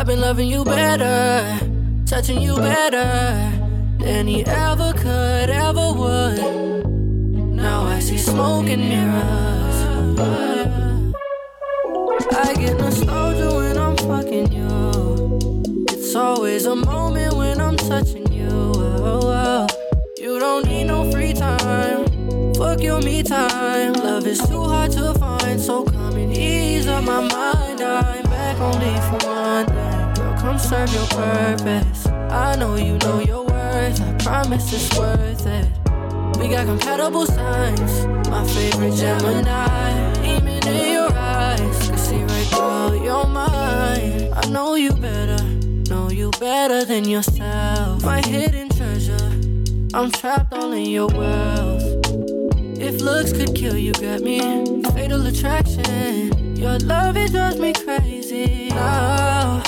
I've been loving you better, touching you better than he ever could, ever would. Now I see smoke and mirrors. I get nostalgia when I'm fucking you. It's always a moment when I'm touching you. Oh, oh. You don't need no free time. Fuck your me time. Love is too hard to find, so come and ease up my mind. I'm back only for one thing. Come serve your purpose. I know you know your worth. I promise it's worth it. We got compatible signs. My favorite Gemini. Aiming in your eyes. Can see right through your mind. I know you better. Know you better than yourself. My hidden treasure. I'm trapped all in your world. If looks could kill you, got me fatal attraction. Your love it drives me crazy. Now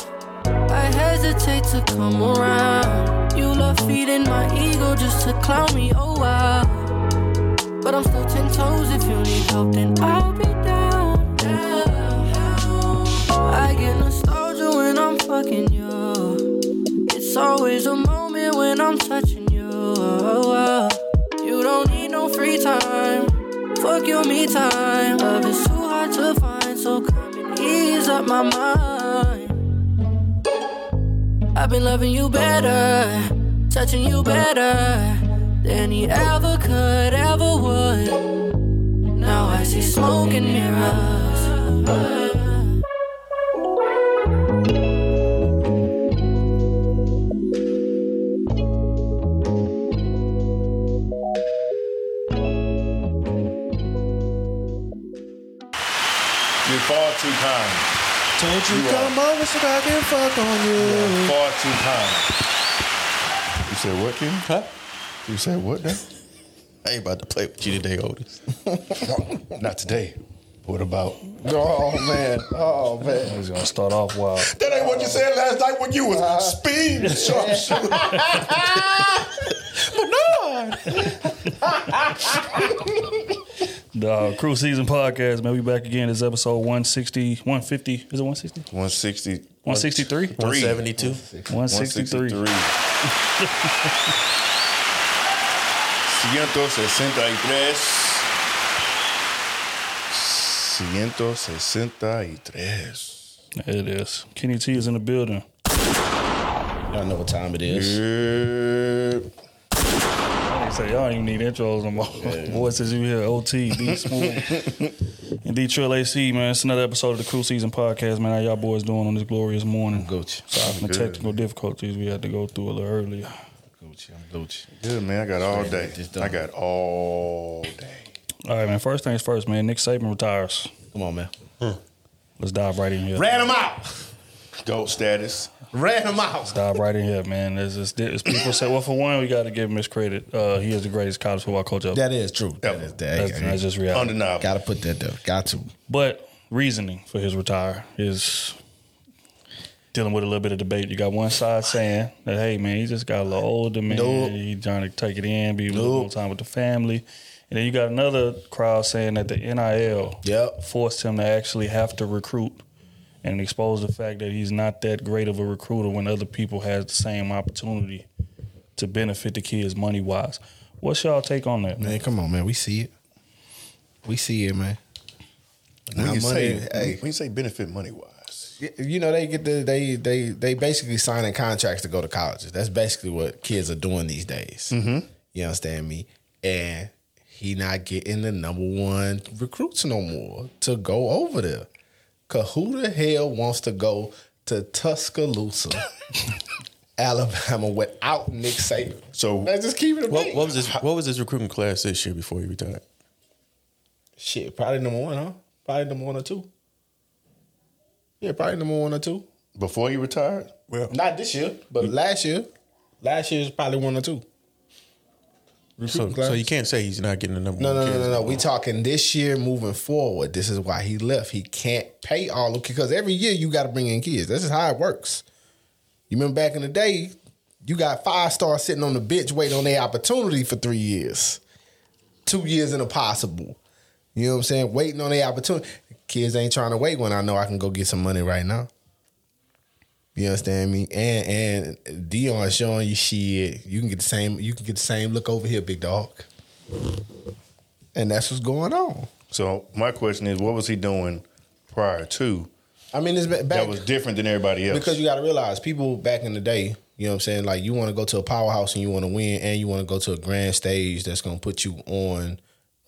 I hesitate to come around. You love feeding my ego just to clown me. Oh wow. But I'm still ten toes. If you need help, then I'll be down. I get nostalgia when I'm fucking you. It's always a moment when I'm touching you. Oh, oh. You don't need no free time. Fuck your me time. Love is too hard to find, so come and ease up my mind. I've been loving you better, touching you better than he ever could, ever would. Now I see smoke and mirrors. You're far too kind. Don't you, You come over so I can fuck on you. You're far too kind. You said what, King? Huh? You said what now? I ain't about to play with you today, Otis. Not today. What about? Oh man, oh man. He's gonna start off wild. That ain't what you said last night when you was speed sharpshooter. But no. The uh, Crew Season Podcast, man. We back again. It's episode 160, 150. Is it 160? 160. 163? 172. 163. 163. There it is. Kenny T is in the building. Y'all know what time it is. Yeah. I say y'all don't even need intros no more. Voices you hear, OT, D Smooth, and D Trill AC, man. It's another episode of the Crew Season Podcast, man. How y'all boys doing on this glorious morning? Gucci. Sorry for the Good. technical difficulties we had to go through a little earlier. Gucci. I'm Gucci. Good man, I got all day. Just. I got all day. All right, man. First things first, man. Nick Saban retires. Come on, man. Let's dive right in here. Ran him out. Goat status. Ran him out. Dive right in here, man. As, as, as people say, well, for one, we got to give him his credit. Uh, he is the greatest college football coach ever. That is true. That Ever. that. That's, that's just reality. Undeniable. Gotta put that there. Got to. But reasoning for his retire is dealing with a little bit of debate. You got one side saying that, hey, man, he just got a little older, man. Nope. He trying to take it in, be a little Nope. more time with the family. And then you got another crowd saying that the NIL Yep. forced him to actually have to recruit and expose the fact that he's not that great of a recruiter when other people has the same opportunity to benefit the kids money wise. What's y'all take on that? Man, come on, man. We see it. We see it, man. When Now you, money- say, hey. when you say benefit money wise, you know they get the they they they basically signing contracts to go to colleges. That's basically what kids are doing these days. Mm-hmm. You understand me? And he not getting the number one recruits no more to go over there. Cause who the hell wants to go to Tuscaloosa, Alabama without Nick Saban? So- let's just keep it a What, beat. what was this? What was his recruiting class this year before he retired? Shit, probably number one, huh? Probably number one or two. Yeah, probably number one or two. before he retired, Well, Not this year, but last year. Last year is probably one or two. So, class. so you can't say he's not getting the number No, one. no, no, kids no, no. We talking this year moving forward. This is why he left. He can't pay all of because every year you got to bring in kids. This is how it works. You remember back in the day, you got five stars sitting on the bench waiting on their opportunity for three years, two years in a possible. You know what I'm saying? Waiting on their opportunity. Kids ain't trying to wait when I know I can go get some money right now. You understand me? And and Deion showing you shit. You can get the same. You can get the same look over here, big dog. And that's what's going on. So my question is, what was he doing prior to I mean, it's back that was different than everybody else? because you got to realize people back in the day. You know what I'm saying? Like you want to go to a powerhouse and you want to win, and you want to go to a grand stage that's going to put you on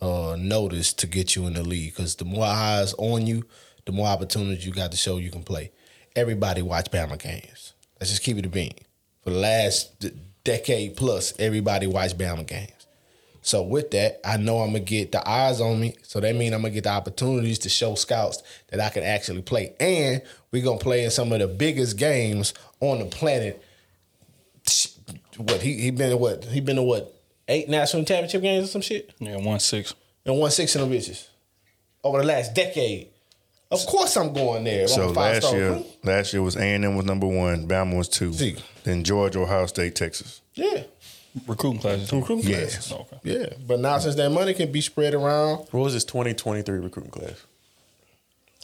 uh, notice to get you in the league. Because the more eyes on you, the more opportunities you got to show you can play. Everybody watch Bama games. Let's just keep it a bean. For the last d- decade plus, everybody watch Bama games. So with that, I know I'm gonna get the eyes on me. So that means I'm gonna get the opportunities to show scouts that I can actually play. And we're gonna play in some of the biggest games on the planet. What he he been to what? He been to what? Eight national championship games or some shit? Yeah, one six. And one six in the bitches. Over the last decade. Of course I'm going there. So last year, recruit. last year was A and M was number one, Bama was two, See. then Georgia, Ohio State, Texas. Yeah. Recruiting classes. Recruiting Yeah. classes. Oh, okay. Yeah. But now since that money can be spread around, What was his 2023 recruiting class?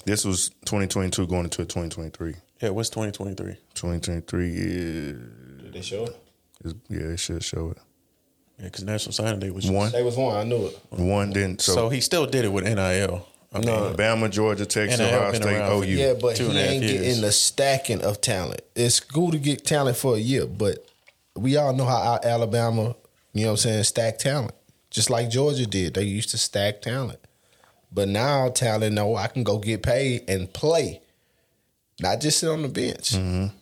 This was 2022 going into 2023. Yeah, what's 2023? 2023 is, they show it. is yeah, it should show it. Yeah, because National Signing Day was One, They was one, I knew it. one. Then so, So, he still did it with NIL. I mean, No. Bama, Georgia, Texas, And they Ohio have State, OU. Yeah, but two he and a half ain't years. getting the stacking of talent. It's cool to get talent for a year, but we all know how Alabama, you know what I'm saying, stack talent. Just like Georgia did. They used to stack talent. But now talent know I can go get paid and play. Not just sit on the bench. Mm-hmm.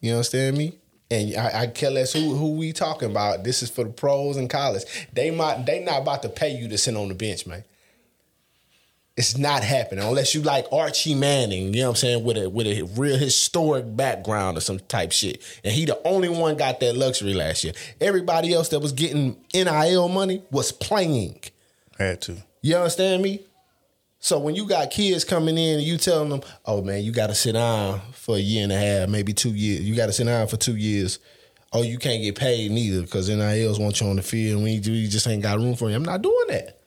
You understand me? And I, I care less who who we talking about. This is for the pros and college. They might they not about to pay you to sit on the bench, man. It's not happening unless you like Archie Manning, you know what I'm saying, with a with a real historic background or some type shit. And he the only one got that luxury last year. Everybody else that was getting NIL money was playing. Had to. You understand me? So when you got kids coming in and you telling them, "Oh man, you got to sit down for a year and a half, maybe two years. You got to sit down for two years. Oh, you can't get paid neither because NILs want you on the field. And when you do, you just ain't got room for you. I'm not doing that.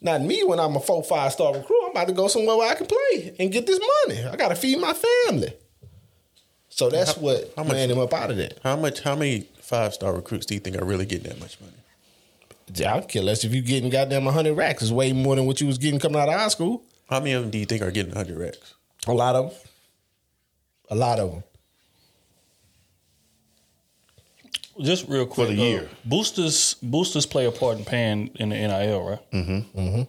Not me when I'm a four five star recruit. I'm about to go somewhere where I can play and get this money. I got to feed my family. So that's what how much- ran him up out of that. how much? How many five star recruits do you think are really getting that much money? I don't care less if you're getting goddamn 100 racks. It's way more than what you was getting coming out of high school. How many of them do you think are getting 100 racks? A lot of them. A lot of them. Just real quick, For the uh, year. boosters boosters play a part in paying in the NIL, right? Mm-hmm. Mm-hmm.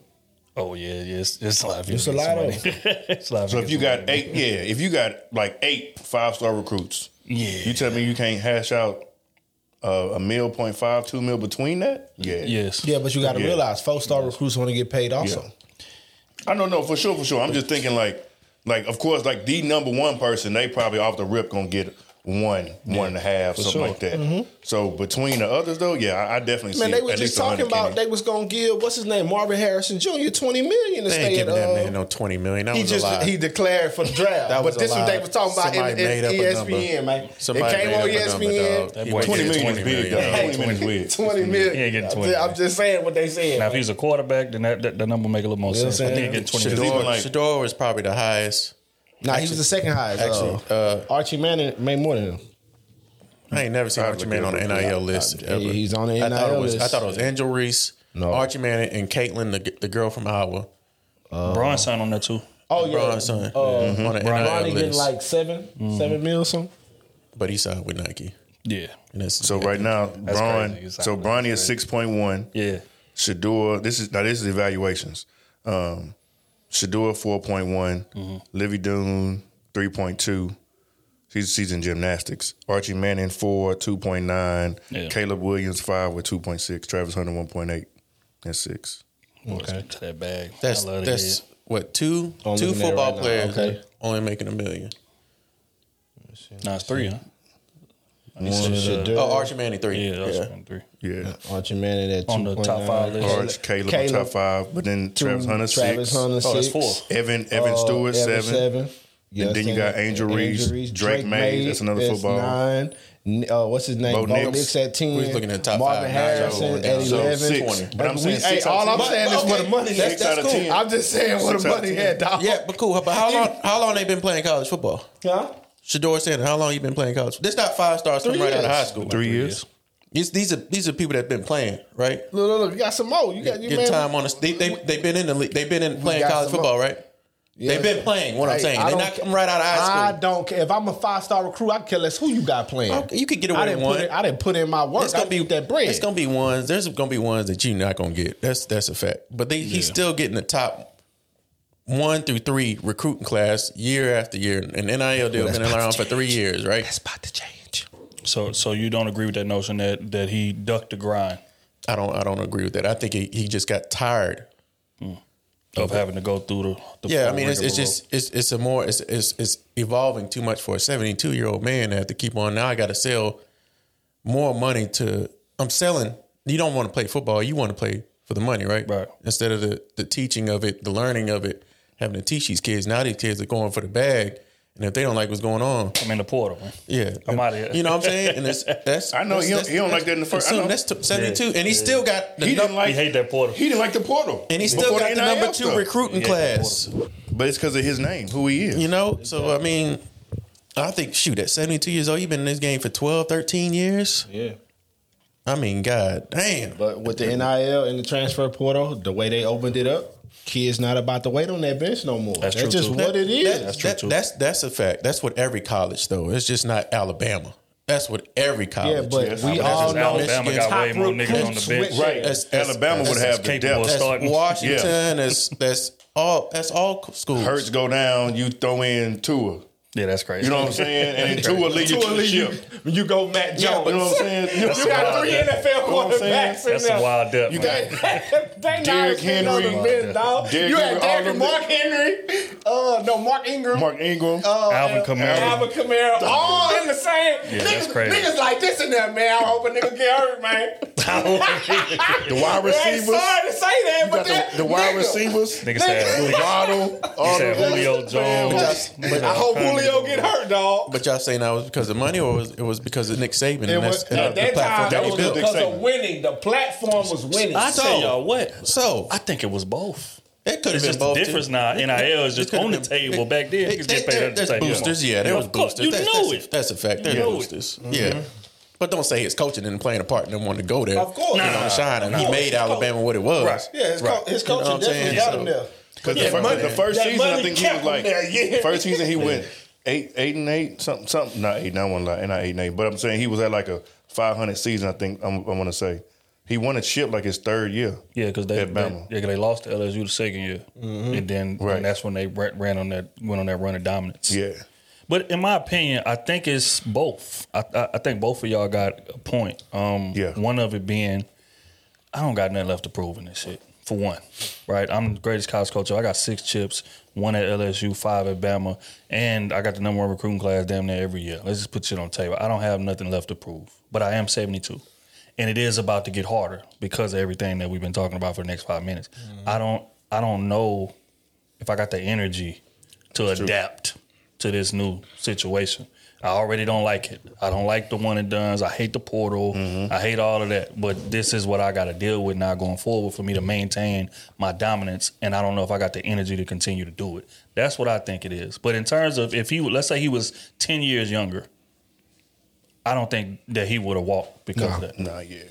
Oh yeah, yes, it's a lot. It's a lot of it's a lot. of So if you people got eight, yeah, if you got like eight five star recruits, Yeah. you tell me you can't hash out uh, a mil point five, two mil between that? Yeah, yes, Yeah, but you got to Yeah. realize four star recruits want to get paid also. I don't know for sure, for sure. I'm just thinking like, like of course, like the number one person, they probably off the rip gonna get one, one and a half, something sure. like that. So between the others though, yeah, I, I definitely Man, see they were at just talking about Kenny. they was gonna give what's his name Marvin Harrison Jr. twenty million to They ain't stay at. giving that Uh, man no 20 million. That he was just a lie. he declared for the draft, That but was a this what lie. they was talking about in, Somebody in made up a ESPN, number. man. Somebody it came made on E up a number, twenty million 20 is big. Million. Dog. Twenty million is big. Twenty million. He ain't getting 20 I'm just saying what they said. Now, if he's a quarterback, then that, that, that number make a little more sense. what I think he saying? get twenty. Shedeur- Shedeur, like- Shedeur was probably the highest. Nah, he was the second highest. Actually, uh, uh, Archie Manning made more than him. I ain't never seen Archie Manning on the it. NIL list. Uh, ever. he's on the I thought it NIL was, I thought it was Angel Reese, No. Archie Manning, and Caitlin, the, the girl from Iowa. Braun signed on that too. Oh yeah, LeBron's son. Uh, Mhm. On the NIL Bronny getting list. like 7 seven mil or something. But he signed with Nike. Yeah, And that's, So right now, Braun, crazy. So like- Bronny is six point one. yeah. Shedeur, this is now this is evaluations. Um, Shedeur four point one, Livvy Dunne three point two. She's she's in gymnastics. Archie Manning four, two point nine. Yeah. Caleb Williams five with two point six. Travis Hunter one point eight. and six. Okay, to that bag. that's, I love that's what, two, I'm two looking at it football right players Okay. only making a million. Nah, it's three, huh? One Shedeur, Oh, Archie Manning, three. Yeah, that's yeah. three. Yeah. Archie Manning at On the top five list. Arch, Caleb, on top five, but then two, Travis Hunter Travis six. Hunter Oh, that's six. four. Evan Evan Uh, Stewart Evan seven. You And then you got? Angel Reese, Drake Mays, that's another football. Nine. Uh, what's his name? Bo Bo Nix. Nix at ten. We was looking at top Marvin five. Harrison Nine, at so eleven. six. But I'm We- saying hey, all I'm ten. saying is But for the money. that's- that's cool. I'm just saying what the money had, dog. Yeah, but cool. But how long? How long they been playing college football? Huh? Shador said, how long you been playing college? This not five stars coming right out of high school. Three years. These, these are these are people that have been playing, right? Look, look, look, you got some more. You got you Get man. time on us. They they they've been in the league. They've been in playing college football, more. right? Yeah. They've been playing. What I'm Hey, saying, I they're don't coming right out of high school. I don't care if I'm a five star recruit. I can care less who you got playing. Okay, you could get away I with didn't one. put it, I didn't put in my work. It's gonna be need that bread. It's gonna be ones. There's gonna be ones that you're not gonna get. That's that's a fact. But they, he's still getting the top one through three recruiting class year after year. And NIL deal that's been around for three years, right? That's about to change. So so you don't agree with that notion that that he ducked the grind I don't I don't agree with that. I think he, he just got tired. Hmm. of having to go through the, the Yeah, I mean it's, it's just it's it's a more it's, it's it's evolving too much for a 72 year old man to have to keep on. Now I got to sell more money to. I'm selling. You don't want to play football. You want to play for the money, right? Right. Instead of the the teaching of it, the learning of it, having to teach these kids. Now these kids are going for the bag, and if they don't like what's going on, I'm in the portal. Man. yeah, I'm outta here. You know what I'm saying? And it's that's I know, that's, he don't- that's- he don't like that in the first- I know. that's t- 72, and he still got the He num- didn't like He hate that portal. He didn't like the portal, and he still Before got the NIL number two stuff. recruiting class. But it's because of his name, who he is. You know, so I mean, I think shoot at 72 years old, you've been in this game for 12, 13 years. Yeah. I mean, god damn. But with the NIL and the transfer portal, the way they opened it up, kids not about to wait on that bench no more. That's That's, true, just too. what it is. That- That's true, that- too. That's that's a fact. That's what every college though. It's just not Alabama. That's what every college. yeah, but Yes, we but all know just Alabama Michigan's got way more niggas on the bench. Right. That's- that's- Alabama would that's have the capable of depth. that's starting. Washington. That's that's all. That's all schools. Hurts go down, you throw in Tua. Yeah, that's crazy. You know what I'm saying? And then Tua lead you to the lead you, ship. when you go Mac Jones. You know what I'm saying? You, You got three depth. NFL know what I'm saying? quarterbacks in That's some wild depth. You man. got they Derrick sitting on the Henry. bench, dog. Derrick you had Henry, all Derrick, them Mark Henry, uh, no, Mark Ingram, Mark Ingram. uh, Alvin Kamara. Alvin Kamara, all in the same. Yeah, that's niggas, crazy. niggas like this in there, man. I hope a nigga get hurt, man. the wide It's receivers. sorry to say that, but the, the wide nigga, receivers. Nigga said, Waddle. All said them Julio. Jones. I hope Julio get hurt, dog. But y'all saying that was because of money, or was, it was because of Nick Saban? It and was, that's, and at the that platform time, that it was was because Saban. of winning. The platform was winning. I So- tell y'all what. So I think it was both. it could have been just the both. difference too. now. NIL is just on the been- table. Back then, niggas get paid there- at the There's table. boosters, yeah. There was of course. boosters. You that's, know it. that's a fact. There's boosters. Yeah. Mm-hmm. But don't say his coaching and playing a part and them wanting to go there. Of course. You know, Nah, shine. And he nah. made Alabama what it was. Right. Yeah, his, Right. co- his You know coaching definitely got him there. Because Yeah, the, the first that season, I think he was like there, yeah. first season he went eight, eight and eight, something, something. Not eight, not one lie, not eight and eight. But I'm saying he was at like a 500 season. I think I'm, I want to say he won a chip like his third year. Yeah, because they, At they Bama. yeah, 'cause they lost to LSU the second year, and then Right. and that's when they ra- ran on that went on that run of dominance. Yeah, But in my opinion, I think it's both. I, I, I think both of y'all got a point. Um, Yeah. One of it being, I don't got nothing left to prove in this shit. For one, right? I'm the greatest college coach. I got six chips, one at LSU, five at Bama, and I got the number one recruiting class damn near every year. Let's just put shit on the table. I don't have nothing left to prove, but I am 72, and it is about to get harder because of everything that we've been talking about for the next five minutes. Mm-hmm. I don't, I don't know if I got the energy to adapt to this new situation. I already don't like it. I don't like the one and dones. I hate the portal. Mm-hmm. I hate all of that. But this is what I got to deal with now going forward for me to maintain my dominance. And I don't know if I got the energy to continue to do it. That's what I think it is. But in terms of if he, let's say he was ten years younger, I don't think that he would have walked because of that. nah, yeah.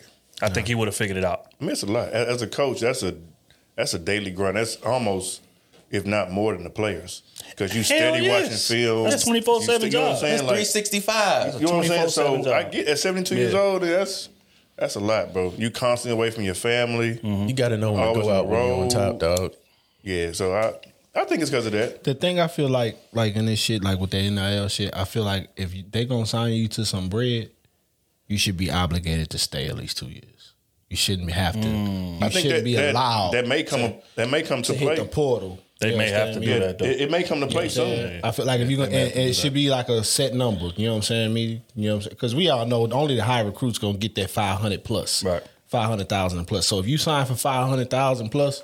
I think he would have figured it out. I mean, it's a lot. As as a coach, that's a that's a daily grind. That's almost, if not more than the players, because you steady yes. watching film. That's 24/7 You know what I'm saying? That's Like, 365. you know what I'm saying? So job. I get at 72 years old. That's that's a lot, bro. You constantly away from your family. Mm-hmm. You got to know when to go out the when you're on road. top, dog. Yeah. So I I think it's because of that. The thing I feel like, like in this shit, like with the NIL shit, I feel like if you, they gonna sign you to some bread, you should be obligated to stay at least two years. You shouldn't have to. Mm. You I think shouldn't that, be that, allowed that may come that may come to, to play. hit the portal. They You may have to understand do? Yeah, that though. it, it may come to play soon. I feel like if you're gonna, and, and it should be like a set number. You know what I'm saying? Me, you know what I'm saying? Because we all know only the high recruits gonna get that 500 plus, Right. 500,000 plus. So if you sign for 500,000 plus,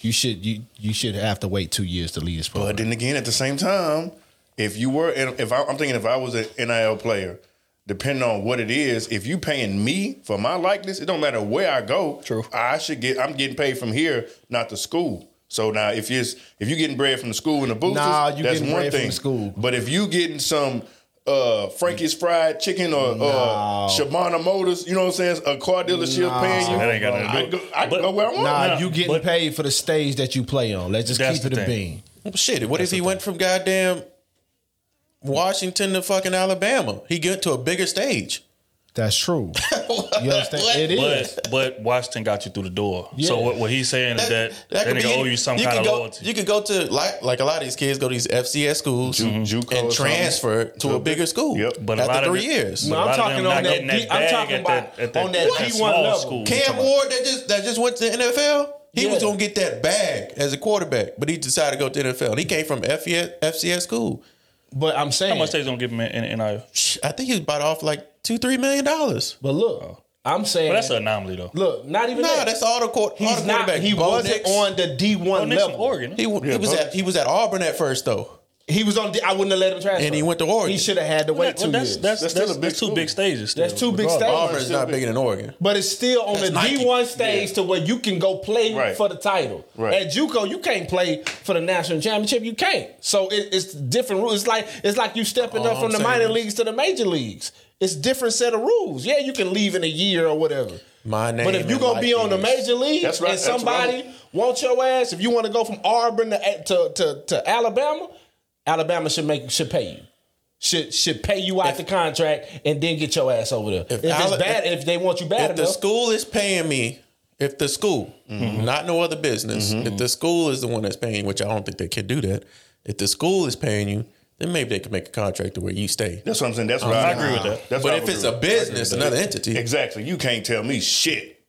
you should you you should have to wait two years to lead this program. But then again, at the same time, if you were, if I, I'm thinking, if I was an NIL player, depending on what it is, if you paying me for my likeness, it don't matter where I go. True. I should get. I'm getting paid from here, not the school. So now, if you if you getting bread from the school and the boosters, Nah, you that's getting one bread from thing. the school. But if you getting some uh, Frankie's Fried Chicken or uh, Shabana Motors. You know what I'm saying? A car dealership paying you. That ain't got nothing to I, go. I But- go where I want. Nah, no, you getting but- paid for the stage that you play on. Let's just keep it the a thing. bean. Well, shit, what if he went from goddamn Washington to fucking Alabama? He get to a bigger stage. That's true. You understand? What? It is. But but Washington got you through the door. Yeah. So what, what he's saying is that that, could nigga be- owe you some you kind could of go, loyalty. You could go to like like a lot of these kids go to these FCS schools Ju- JUCO or and something. transfer to a bigger school. Yep. But a after lot of three the- years. but No, a I'm lot of talking them on not that getting D- I'm bag talking at about that, at that, on that at D1 small level. school. Cam Ward that just that just went to the NFL. He was Yeah. gonna get that bag as a quarterback, but he decided to go to the NFL. He came from FCS, FCS school. But I'm saying. How much they gonna give him in, in NIL? I think he's was bought off like two, three million dollars. but look, oh. I'm saying. But that's an anomaly though. look, not even No, that. that's all the court. all He's the not. He Bo wasn't Nix. on the D1 Oh, Nix from level. Oregon. He, w- Yeah, he was Bo- at he was at Auburn at first though. He was on. I wouldn't have let him transfer. And he went to Oregon. He should have had to wait Well, two that's, years. that's, That's that's, still a big that's two school. big stages. Still, That's two big stages. Auburn is not bigger than Oregon. But it's still on That's the D1 stage to where you can go play Right. for the title. Right. At JUCO, you can't play for the national championship. You can't. So it, it's different rules. It's like it's like you stepping All up from I'm the minor is- leagues to the major leagues. It's different set of rules. Yeah, you can leave in a year or whatever. My name But if you're gonna be on the major league That's right, and somebody right. wants your ass, if you want to go from Auburn to, to to to Alabama, Alabama should make should pay you. Should should pay you out the contract and then get your ass over there. If, it's Ala- bad, if, they want you bad if the school is paying me, if the school, Mm-hmm. not no other business, if the school is the one that's paying, which I don't think they can do that. If the school is paying you, then maybe they can make a contract to where you stay. That's what I'm saying. That's what I I, agree with that. That's But if it's a business, another entity, exactly, you can't tell me shit.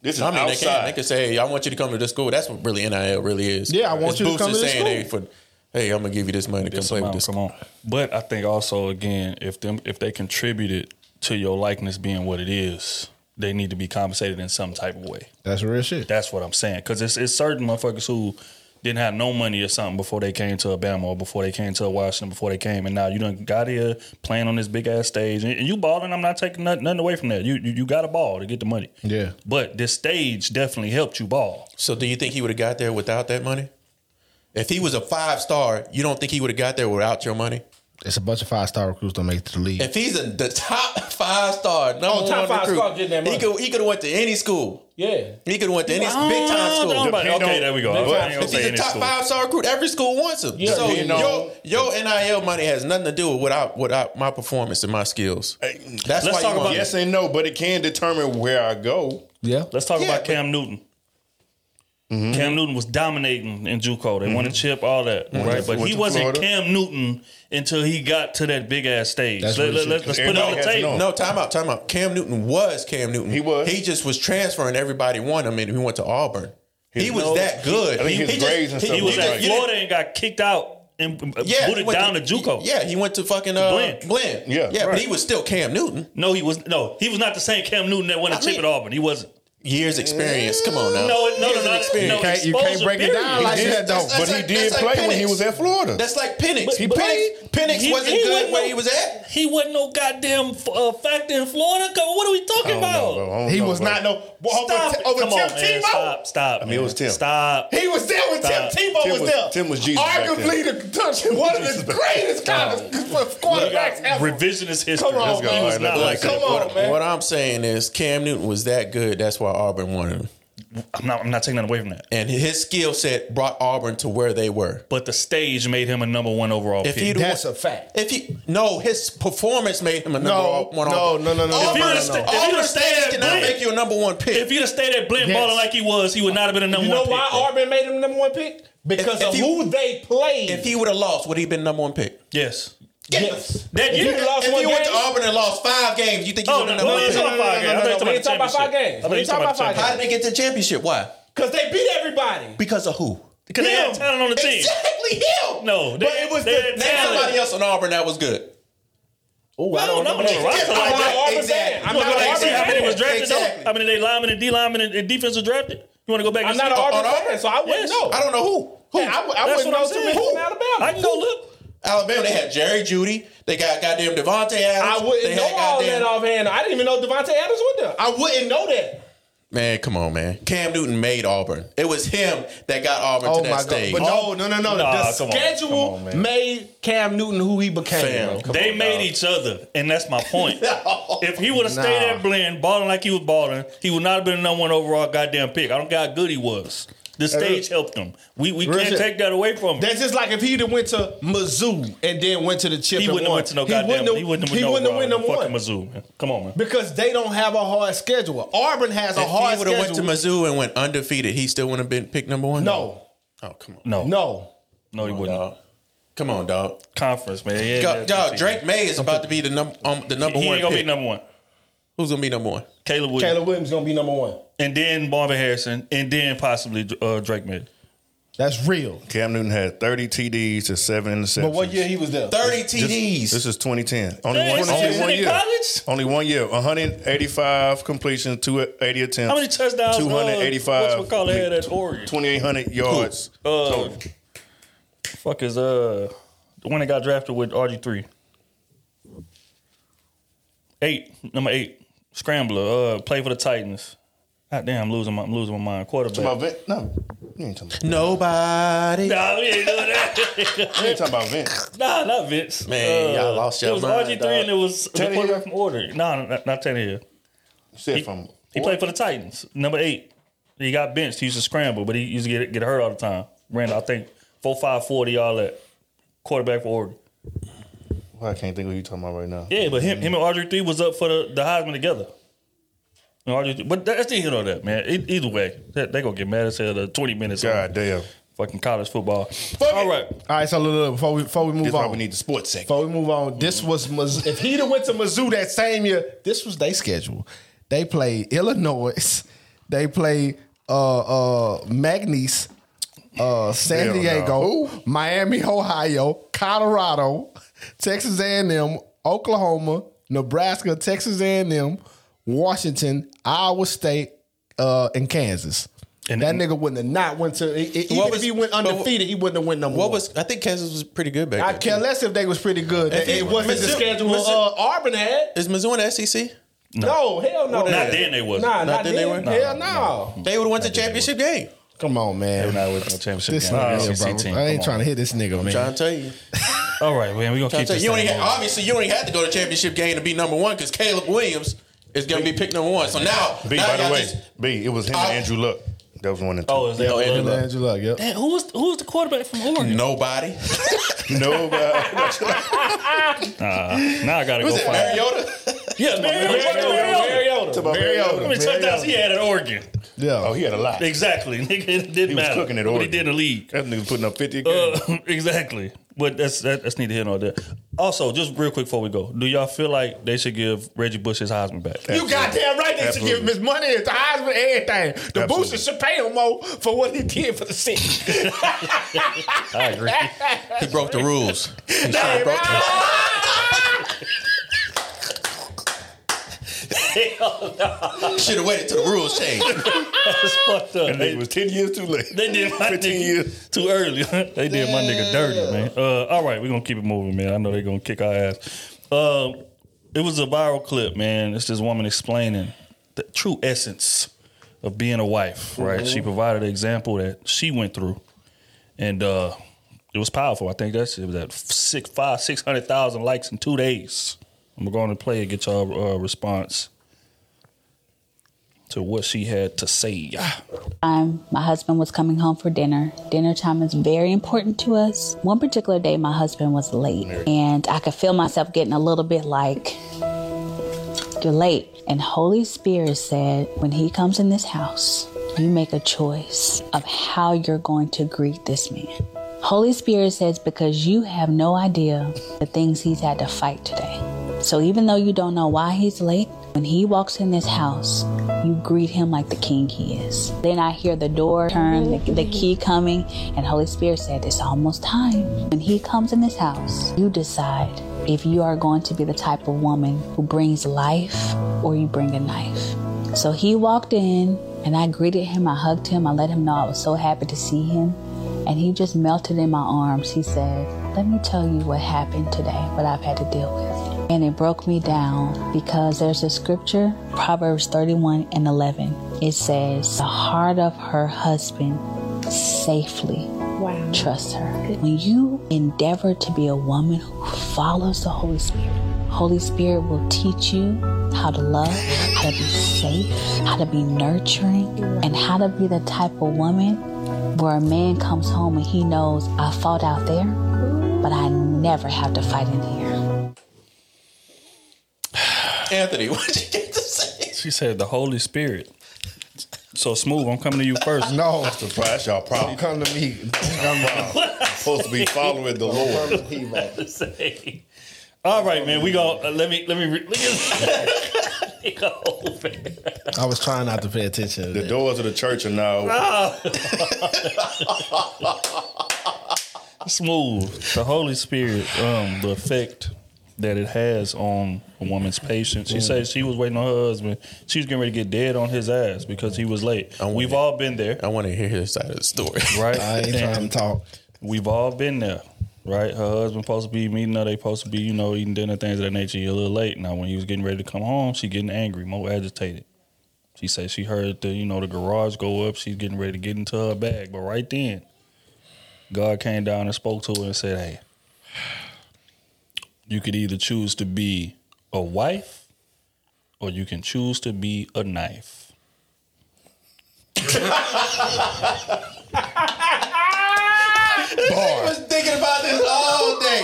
This is I mean, they outside. can. They can say, "Hey, I want you to come to this school." That's what really NIL really is. Yeah, I want It's you to boosters come to this saying, Hey, school. for hey, I'm gonna give you this money to come play with this. come on. But I think also again, if them if they contributed to your likeness being what it is, they need to be compensated in some type of way. that's real shit. That's what I'm saying. Because it's, it's certain motherfuckers who didn't have no money or something before they came to Alabama or before they came to Washington, before they came, and now you done got here playing on this big ass stage, and, and you balling. I'm not taking nothing, nothing away from that. You, you you got a ball to get the money. Yeah. But this stage definitely helped you ball. So, do you think he would have got there without that money? If he was a five star, you don't think he would have got there without your money? It's a bunch of five star recruits don't make it to the league. If he's a, the top five star, number Oh, top one five recruit, star getting that he money. could he could have went to any school. yeah. He could have went to any oh, big time school. Nobody- okay, there we go. I Big ain't time. gonna If he's a top school. five star recruit, every school wants him. Yeah, so you know- your your NIL money has nothing to do with without without my performance and my skills. That's let's why talk you want about- yes and no, but it can determine where I go. Yeah. Let's talk Yeah, about but- Cam Newton. Cam Newton was dominating in JUCO. They won a chip, all that, right? But he wasn't Florida. Cam Newton until he got to that big ass stage. That's Let, what he let, said, put it on the everybody table. No, time out, time out. Cam Newton was Cam Newton. He was. He just was transferring. Everybody wanted him, and he went to Auburn. He, He- was no, that good. I think he, his he grades and stuff He was was at right. Florida and got kicked out and Yeah, he booted went down to, JUCO. Yeah, he went to fucking uh, Glenn. Glenn. Yeah, yeah, but he was still Cam Newton. No, he was no, he was not the same Cam Newton that won a I chip at Auburn. He wasn't. Years experience. Come on now. No, no, no, Years no, of experience. no. You can't- you can't exposure, break it down like that, though. That's- but he that's did like play when he was at Florida. That's like Penix. But- he but- Penix, Penix He- wasn't he good wasn't where no- he was at. He wasn't no goddamn uh, factor in Florida. What are we talking I don't know, about? bro. I don't He know, was bro. not no over, Stop it. over Come Tim on, man. Stop, stop. I mean, it was Tim. Stop. He was there when Stop. Tim Tebow Tim was, was- there. Tim was Jesus Arguably the, one of the greatest kind of You quarterbacks ever. revisionist history. Come on, man. He was All right, not let's like go. Come on, man. What I'm saying is Cam Newton was that good. That's why Auburn wanted him. I'm not. I'm not taking that away from that. And his skill set brought Auburn to where they were. But the stage made him a number one overall If pick. he'd That's a fact. if he no, his performance made him a number No, one. no, no, no, no, no, If he Auburn, would've sta- if he Auburn would've stayed at cannot Blinn- make you a number one pick. if he'd have stayed at Blinn Yes. balling like he was, he would not have been a number one pick. You know one why pick. Auburn made him number one pick? Because If- of if he- who they played. if he would have lost, would he been number one pick? yes. Yes. That If year- he lost if one he went to Auburn and lost five games, you think he Oh, would no, have no, number we one ain't pick? talking about five games. I thought you no, were we ain't talking talking about five championship. games. I thought We you ain't were talking talking about five How games. did they get to the championship? Why? Because they beat everybody. Because of who? Because they had Him. talent on the team. Exactly him. No, they, But it was they the- had talent. somebody else on Auburn that was good. Oh, I don't know. that. No, like I'm that. not Auburn Exactly. I'm not want to go an back and see Auburn how many fan. was drafted? Exactly. Though? How many they linemen and D linemen and, and defense was drafted? You want to go back I'm and not see? an Auburn fan, so I wouldn't Yes. know. I don't know who. Who? Yeah, I, would- I That's wouldn't what I'm know saying. many from Alabama. I can go look. Alabama, they had Jerry Jeudy. They got goddamn Davante Adams. I wouldn't they know all goddamn- that offhand. I didn't even know Davante Adams was there. I wouldn't know that. Man, come on, man. Cam Newton made Auburn. It was him that got Auburn Oh to that stage. But no, oh, no, no, no. Nah, the come on, schedule on, made Cam Newton who he became. Fam. bro. They made each other, and that's my point. If he would have stayed at Blinn, balling like he was balling, he would not have been the number one overall goddamn pick. I don't care how good he was. The stage helped him. We we can't Richard, take that away from him. That's just like if he'd have went to Mizzou and then went to the chip. He and wouldn't have won. went to no He goddamn. wouldn't have- he wouldn't have he wouldn't have no win number fucking one Mizzou. Man. Come on, man. because they don't have a hard schedule. Auburn has a if hard he would have went to schedule. Mizzou and went undefeated, he still wouldn't have been picked number one. no, Oh, come on. No, no. no, he wouldn't. Dog. Come on, dog. Conference, man. Yeah, Go- Dog. Drake Maye is about to be the number um, the number He one. ain't gonna pick. be number one. Who's gonna be number one? Caleb Williams, Caleb Williams gonna be number one. and then Marvin Harrison, and then possibly uh, Drake Maye. That's real. Cam Newton had 30 TDs to seven interceptions. But what year he was there? Thirty TDs. this is 2010. Only Hey, one, was only one in year. college? Only one year. 185 completions, 280 attempts. How many touchdowns? 285. Uh, what's call had at Oregon? 2,800 yards. Uh, fuck is uh the one that got drafted with RG three. Eight, number eight, scrambler. Uh, play for the Titans. God damn, I'm losing my, I'm losing my mind. Quarterback. Talking about Vince? No, you ain't talking about. Nobody. Nah, we ain't doing that. You ain't talking about Vince. nah, not Vince. Uh, Man, y'all lost your It was mind, RG three, dog. and it was the quarterback from Order. No, not, not Tannehill. You said He, from. he played for the Titans. Number eight. He got benched. He used to scramble, but he used to get get hurt all the time. Ran, I think, four five forty all that. Quarterback for Oregon. Well, I can't think of who you talking about right now. Yeah, but him, him and RG three was up for the, the Heisman together. And RG3 but that's the hit on that, man. E- either way, they, they gonna get mad as hell. The twenty minutes. on God damn. fucking college football. All right, All right, so look, look, before we before we move This is why on, we need the sports section. before we move on, this was Mizzou. if he'd have went to Mizzou that same year, this was their schedule. They played Illinois, they played uh uh Magnes, uh San Hell no. Diego, Miami, Ohio, Colorado, Texas A&M, Oklahoma, Nebraska, Texas A&M, Washington, Iowa State, uh, and Kansas. And- that nigga wouldn't have not went to. e- e- Even What if he went but undefeated, he wouldn't have went number What one. was I think Kansas was pretty good back then. I then. care less if they was pretty good. If It, he- wasn't the schedule Mizzou- uh, Auburn had. Is Mizzou in the SEC? No, hell no. Not then they wasn't. Nah, not, Not then they weren't? Hell no. They would have went to championship game. Come on, they're man. not with no championship. This game. nigga, Nah, SEC bro. team. I ain't Come trying on. to hit this nigga, man. I'm trying to tell you. All right, man, We're gonna Trying keep to tell this. you. You only thing had, going. obviously you only had to go to championship game to be number one because Caleb Williams is going to be picked number one. So now, B, now by the y'all way, just- B, it was him I- and Andrew Luck. That was one and two. Oh, is that? Yo, Andrew uh, Luck. Andrew Luck, yep. Damn, who was who was the quarterback from Oregon? nobody. Nobody. Now I gotta Was go it find. Mariota? Yeah, Mariota. Mariota. Mariota. How many touchdowns he had at Oregon? Yeah. Oh, he had a lot. Exactly, nigga. It didn't He was matter. cooking at what he Oregon. did in the league. That nigga putting up 50 a game. Uh, exactly. But that's that, that's neither here nor there. Also, just real quick before we go, do y'all feel like they should give Reggie Bush his Heisman back? You goddamn right they should give him his money, his Heisman, everything. The Absolutely. boosters should pay him more for what he did for the city. I agree. He broke the rules. He should Damn, have broke the Should have waited till the rules changed. That's fucked up. That They, nigga was 10 years too late. they did my 15 nigga years. too early. they did my nigga dirty, man. Uh, all right, we're gonna keep it moving, man. I know they're gonna kick our ass. Uh, it was a viral clip, man. It's this woman explaining the true essence of being a wife, right? She provided an example that she went through, and uh, it was powerful. I think that's it was at six, five, six hundred thousand likes in two days. I'm going to play and get y'all uh, response to what she had to say. time my husband was coming home for dinner. Dinner time is very important to us. One particular day, my husband was late, and I could feel myself getting a little bit like, You're late. And Holy Spirit said, When he comes in this house, you make a choice of how you're going to greet this man. Holy Spirit says, Because you have no idea the things he's had to fight today. So even though you don't know why he's late, when he walks in this house, you greet him like the king he is. Then I hear the door turn, the, the key coming, and Holy Spirit said, It's almost time. When he comes in this house, you decide if you are going to be the type of woman who brings life or you bring a knife. So he walked in, and I greeted him, I hugged him, I let him know I was so happy to see him. And he just melted in my arms. He said, let me tell you what happened today, what I've had to deal with. And it broke me down because there's a scripture, Proverbs 31 and 11. It says, The heart of her husband safely Wow. trust her. When you endeavor to be a woman who follows the Holy Spirit, Holy Spirit will teach you how to love, how to be safe, how to be nurturing, and how to be the type of woman where a man comes home and he knows I fought out there, but I never have to fight in here. Anthony, what did you get to say? She said the Holy Spirit. So smooth. I'm coming to you first. No, That's the price y'all don't come to me. Don't come to supposed to be following the Lord. Come to me, man. All right, man. We go. Uh, let me. Let me. Re- look at. He go over. I was trying not to pay attention to The that. doors of the church are now. Smooth. The Holy Spirit. Um, the effect that it has on a woman's patience. She said she was waiting on her husband. She was getting ready to get dead on his ass because he was late. We've with all been there, I want to hear his side of the story. right? I ain't trying to talk. We've all been there, right? Her husband supposed to be meeting her. They supposed to be, you know, eating dinner, things of that nature. He a little late. Now, when he was getting ready to come home, she getting angry, more agitated. She said she heard the, you know, the garage go up. She's getting ready to get into her bag, but right then, God came down and spoke to her and said, "Hey, you could either choose to be a wife, or you can choose to be a knife." I was thinking about this all day.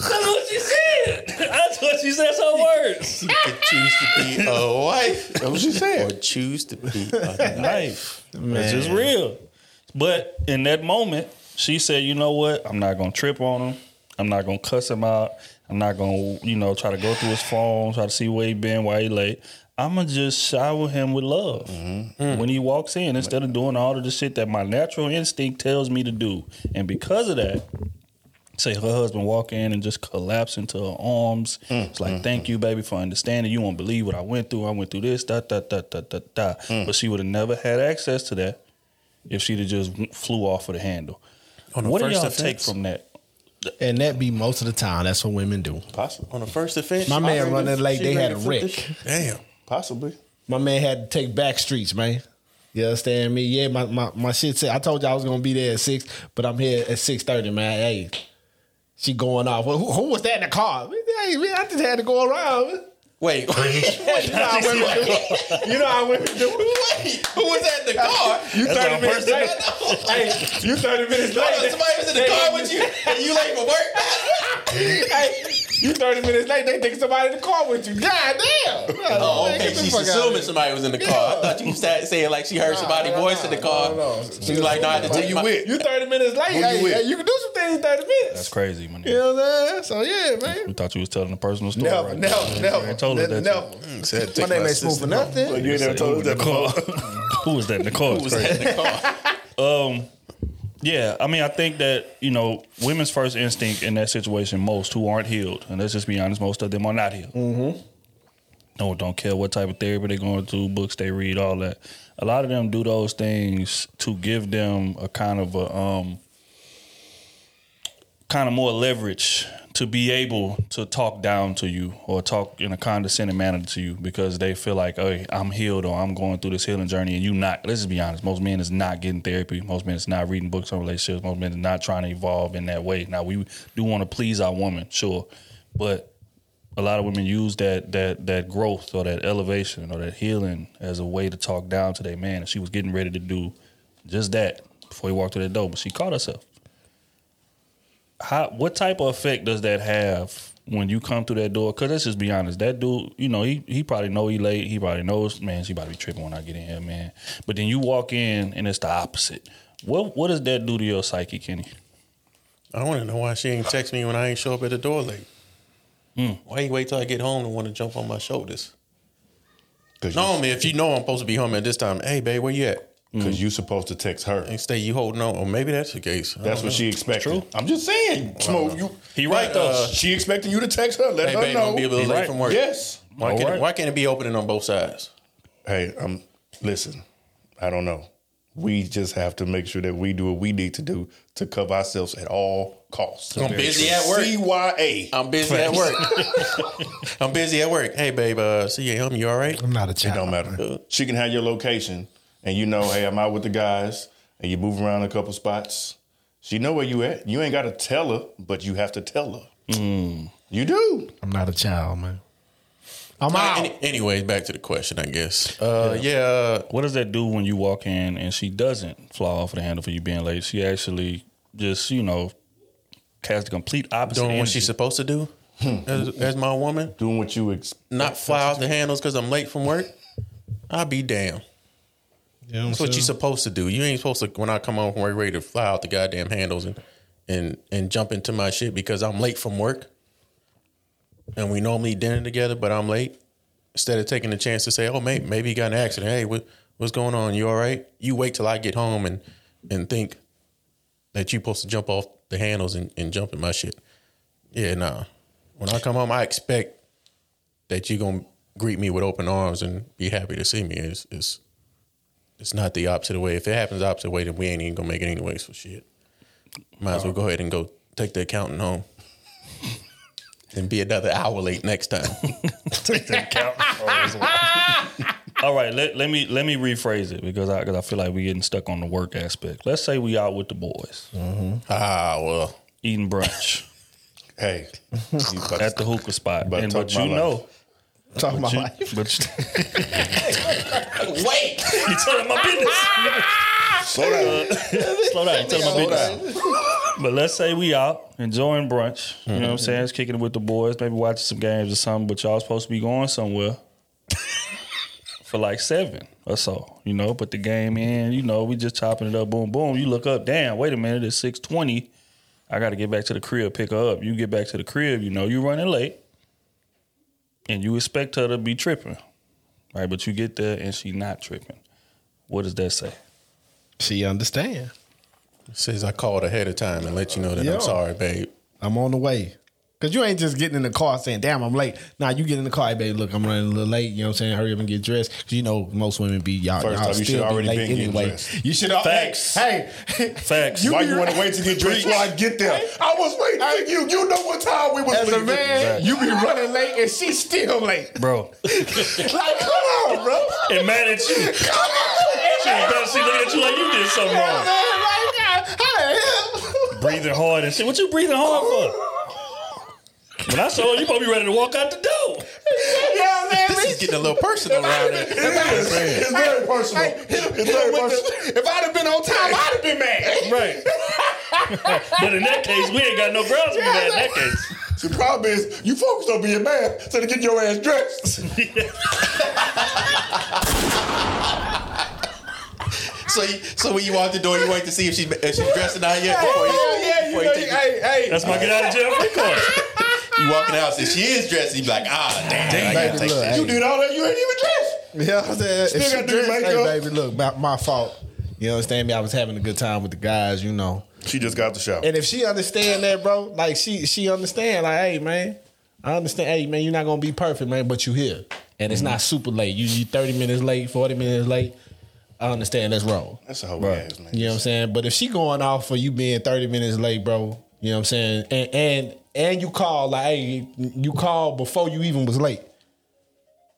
That's what she said. That's what she said. Some words. You could choose to be a wife. That's what she said. Or choose to be a knife. knife. It's just real. But in that moment, she said, "You know what? I'm not gonna trip on him. I'm not gonna cuss him out. I'm not gonna, you know, try to go through his phone, try to see where he been, why he late. I'm gonna just shower him with love mm-hmm. when he walks in, instead of doing all of the shit that my natural instinct tells me to do. And because of that." Say her husband walk in and just collapse into her arms. Mm. it's like, mm. thank you, baby, for understanding. You won't believe what I went through. I went through this, da da da da da da. Mm. But she would have never had access to that if she'd have just flew off of the handle. On the what do y'all offense? take from that? And that be most of the time. That's what women do. Possibly. On the first offense, My man running late, they had a wreck. Damn. Possibly. My man had to take back streets, man. You understand me? Yeah, my, my, my shit said I told you I was gonna be there at six, but I'm here at six thirty, man. Hey, she going off. Well, who, who was that in the car? Hey, man, I just had to go around. Wait, You know how women do. You know how women do. wait. Who was in the car? You That's thirty minutes late. hey, you thirty minutes late. somebody was in the car with you and you late for work? hey, you thirty minutes late. They think somebody in the car with you. God damn. Oh, okay. She's assuming somebody was in the car. I thought you started saying like she heard somebody's no, voice no, in the car. no, no. She was like, "No, I had to Who take you my- with? You thirty minutes late. you Hey, with? hey, you can do some things in thirty minutes. That's crazy, man. You know what I'm saying? So yeah, man. We thought you was telling a personal story. Never, right never, now. never, I told her that. never. Mm, said, My take name ain't smooth for nothing. You ain't never told us that before. Who was that in the car? Who was that in the car? Um, Yeah, I mean, I think that you know, women's first instinct in that situation, most who aren't healed, and let's just be honest, most of them are not healed. Mm-hmm. No, don't care what type of therapy they're going through, books they read, all that. A lot of them do those things to give them a kind of a um, kind of more leverage to be able to talk down to you or talk in a condescending manner to you because they feel like, hey, I'm healed or I'm going through this healing journey and you not. Let's just be honest. Most men is not getting therapy. Most men is not reading books on relationships. Most men is not trying to evolve in that way. Now we do want to please our woman, sure, but a lot of women use that that that growth or that elevation or that healing as a way to talk down to their man. And she was getting ready to do just that before he walked through that door, but she caught herself how what type of effect does that have when you come through that door? Because let's just be honest, that dude, you know, he he probably know he late. He probably knows, man, she about to be tripping when I get in here, man. But then you walk in and it's the opposite. What what does that do to your psyche, Kenny? I want to know why she ain't text me when I ain't show up at the door late. Hmm. Why you wait till I get home and want to jump on my shoulders? Because Normally, if you know I'm supposed to be home at this time, hey, babe, where you at? You supposed to text her. And stay you holding on. Or maybe that's the case. I That's what know. she expected. true. I'm just saying. Smooth. You, He right though. uh, she expecting you to text her. Let Hey, her babe, know. be a little He late right. from work. Yes. Why can't, right. why can't it be opening on both sides? Hey, um, listen. I don't know, We just have to make sure that we do what we need to do to cover ourselves at all costs. I'm busy at work. CYA. I'm busy at work. I'm busy at work. Hey, babe, uh, see you home. You all right? I'm not a It don't matter. She can have your location, and you know, hey, I'm out with the guys, and you move around a couple spots. She know where you at. You ain't got to tell her, but you have to tell her. Hmm. You do. I'm not a child, man. I'm out. Any, anyways, back to the question, I guess. Uh, yeah. Uh, what does that do when you walk in and she doesn't fly off the handle for you being late? She actually just, you know, cast the complete opposite. doing what she's supposed to do hmm. as, as my woman, Doing what you expect. not fly off the handles because I'm late from work. I'll be damned. You know That's what you're supposed to do. You ain't supposed to when I come home from work ready to fly out the goddamn handles and and and jump into my shit because I'm late from work. And we normally dinner together, but I'm late. Instead of taking the chance to say, "Oh, mate, maybe you got an accident. Hey, what, what's going on? You all right?" You wait till I get home and and think that you're supposed to jump off the handles and, and jump in my shit. Yeah, nah. When I come home, I expect that you're gonna greet me with open arms and be happy to see me. It's, it's it's not the opposite way. If it happens the opposite way, then we ain't even gonna make it anyways for shit. Might as well go ahead and go take the accountant home. and be another hour late next time. All right, let, let me let me rephrase it because I because I feel like we're getting stuck on the work aspect. Let's say we out with the boys ah, well. eating brunch Hey, at the hookah spot, About and but you my know, life. Talking about you, life. but Wait! you telling my business. slow down. Slow down, you telling my business. But let's say we out enjoying brunch. You know what I'm mm-hmm. saying? Just kicking it with the boys, maybe watching some games or something. But y'all supposed to be going somewhere for like seven or so. You know, put the game in. You know, we just chopping it up. Boom, boom. You look up. Damn. Wait a minute. It's six twenty. I got to get back to the crib. Pick her up. You get back to the crib. You know, you running late, and you expect her to be tripping, right? But you get there and she not tripping. What does that say? She understand. Says I called ahead of time and let you know that Yeah. I'm sorry, babe. I'm on the way. Cause you ain't just getting in the car saying, "Damn, I'm late." Nah, you get in the car, hey, babe. Look, I'm running a little late. You know what I'm saying? Hurry up and get dressed. Cause you know most women be y'all. First y'all off, you should be already late been getting anyway. dressed. You should. Facts. Hey, hey. Facts. You Why you want to wait to get dressed till I get there? I was waiting for you. You know what time we was As a leaving. man, you be running late and she's still late. Bro, Like, come on, bro. and mad at you. Come on. She better she look at you like you did something wrong. Man, like, God, how the hell? breathing hard and shit. What you breathing hard for? When I saw her, you probably be ready to walk out the door. Yeah, man. This is getting a little personal around here. It's very personal. Hey, It's very personal. the- if I'd have been on time, I'd have been mad. Right. but in that case, we ain't got no grounds to be mad in that case. The problem is you focused on being mad instead of getting your ass dressed. So, you, so when you walk the door, you wait to see if she's if she's dressing out yet before you, Hell yeah, you know, you take hey, hey. That's my get out of jail free card. You walking out. If she is dressed, you be like, ah, damn, I gotta Baby, take look, this. You did all that. You ain't even dressed. You know what I'm saying? Still she gotta do dressed, makeup. Hey, baby, look, my, my fault. You understand me? I was having a good time with the guys, you know. She just got the shower. And if she understand that, bro, like she she understand, like, hey, man, I understand. Hey, man, you're not gonna be perfect, man, but you here, and it's not super late. You you 30 minutes late, 40 minutes late. I understand that's wrong. That's a whole ass, man. You know what I'm saying? But if she going off for you being 30 minutes late, bro, you know what I'm saying? And and and you call like, hey, you called before you even was late.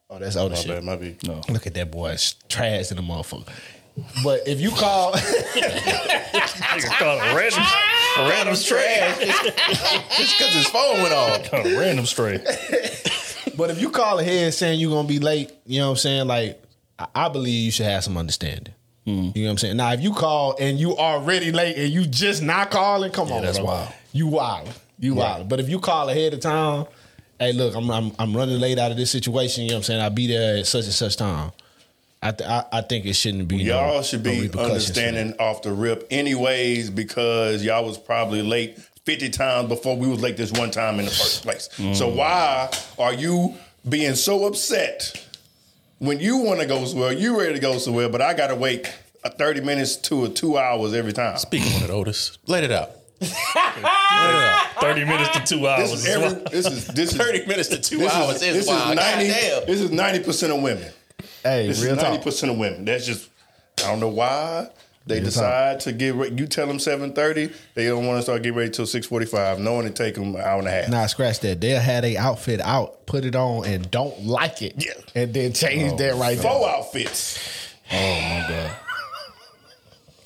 Oh, that's other My shit. bad, my be. No. Look at that boy, it's trash in the motherfucker. But if you call, Nigga called a random, a random stray. Just because his phone went off. A random stray. but if you call ahead saying you're gonna be late, you know what I'm saying? Like, I, I believe you should have some understanding. Hmm. You know what I'm saying? Now, if you call and you already late and you just not calling, come on, that's bro. wild. You wild, you wild. But if you call ahead of time, hey, look, I'm, I'm I'm running late out of this situation. You know what I'm saying? I'll be there at such and such time. I th- I, I think it shouldn't be. no- Y'all should be repercussions for that. understanding off the rip, anyways, because y'all was probably late fifty times before we was late this one time in the first place. So mm. why are you being so upset when you want to go somewhere, you ready to go somewhere, but I got to wait thirty minutes to a two hours every time? Speaking of it, Otis, let it out. 30 minutes to two hours. This is is every. This is this is 30 minutes to two this hours is, is this wild. is ninety. Goddamn. This is ninety percent of women. Hey, This real is ninety percent of women. That's just I don't know why. They Real decide to get re- you tell them seven thirty. They don't want to start getting ready till six forty five, knowing it take them an hour and a half. Nah, scratch that. They'll have a outfit out, put it on, and don't like it. Yeah. And then change oh, that right there. Four outfits. Oh my god!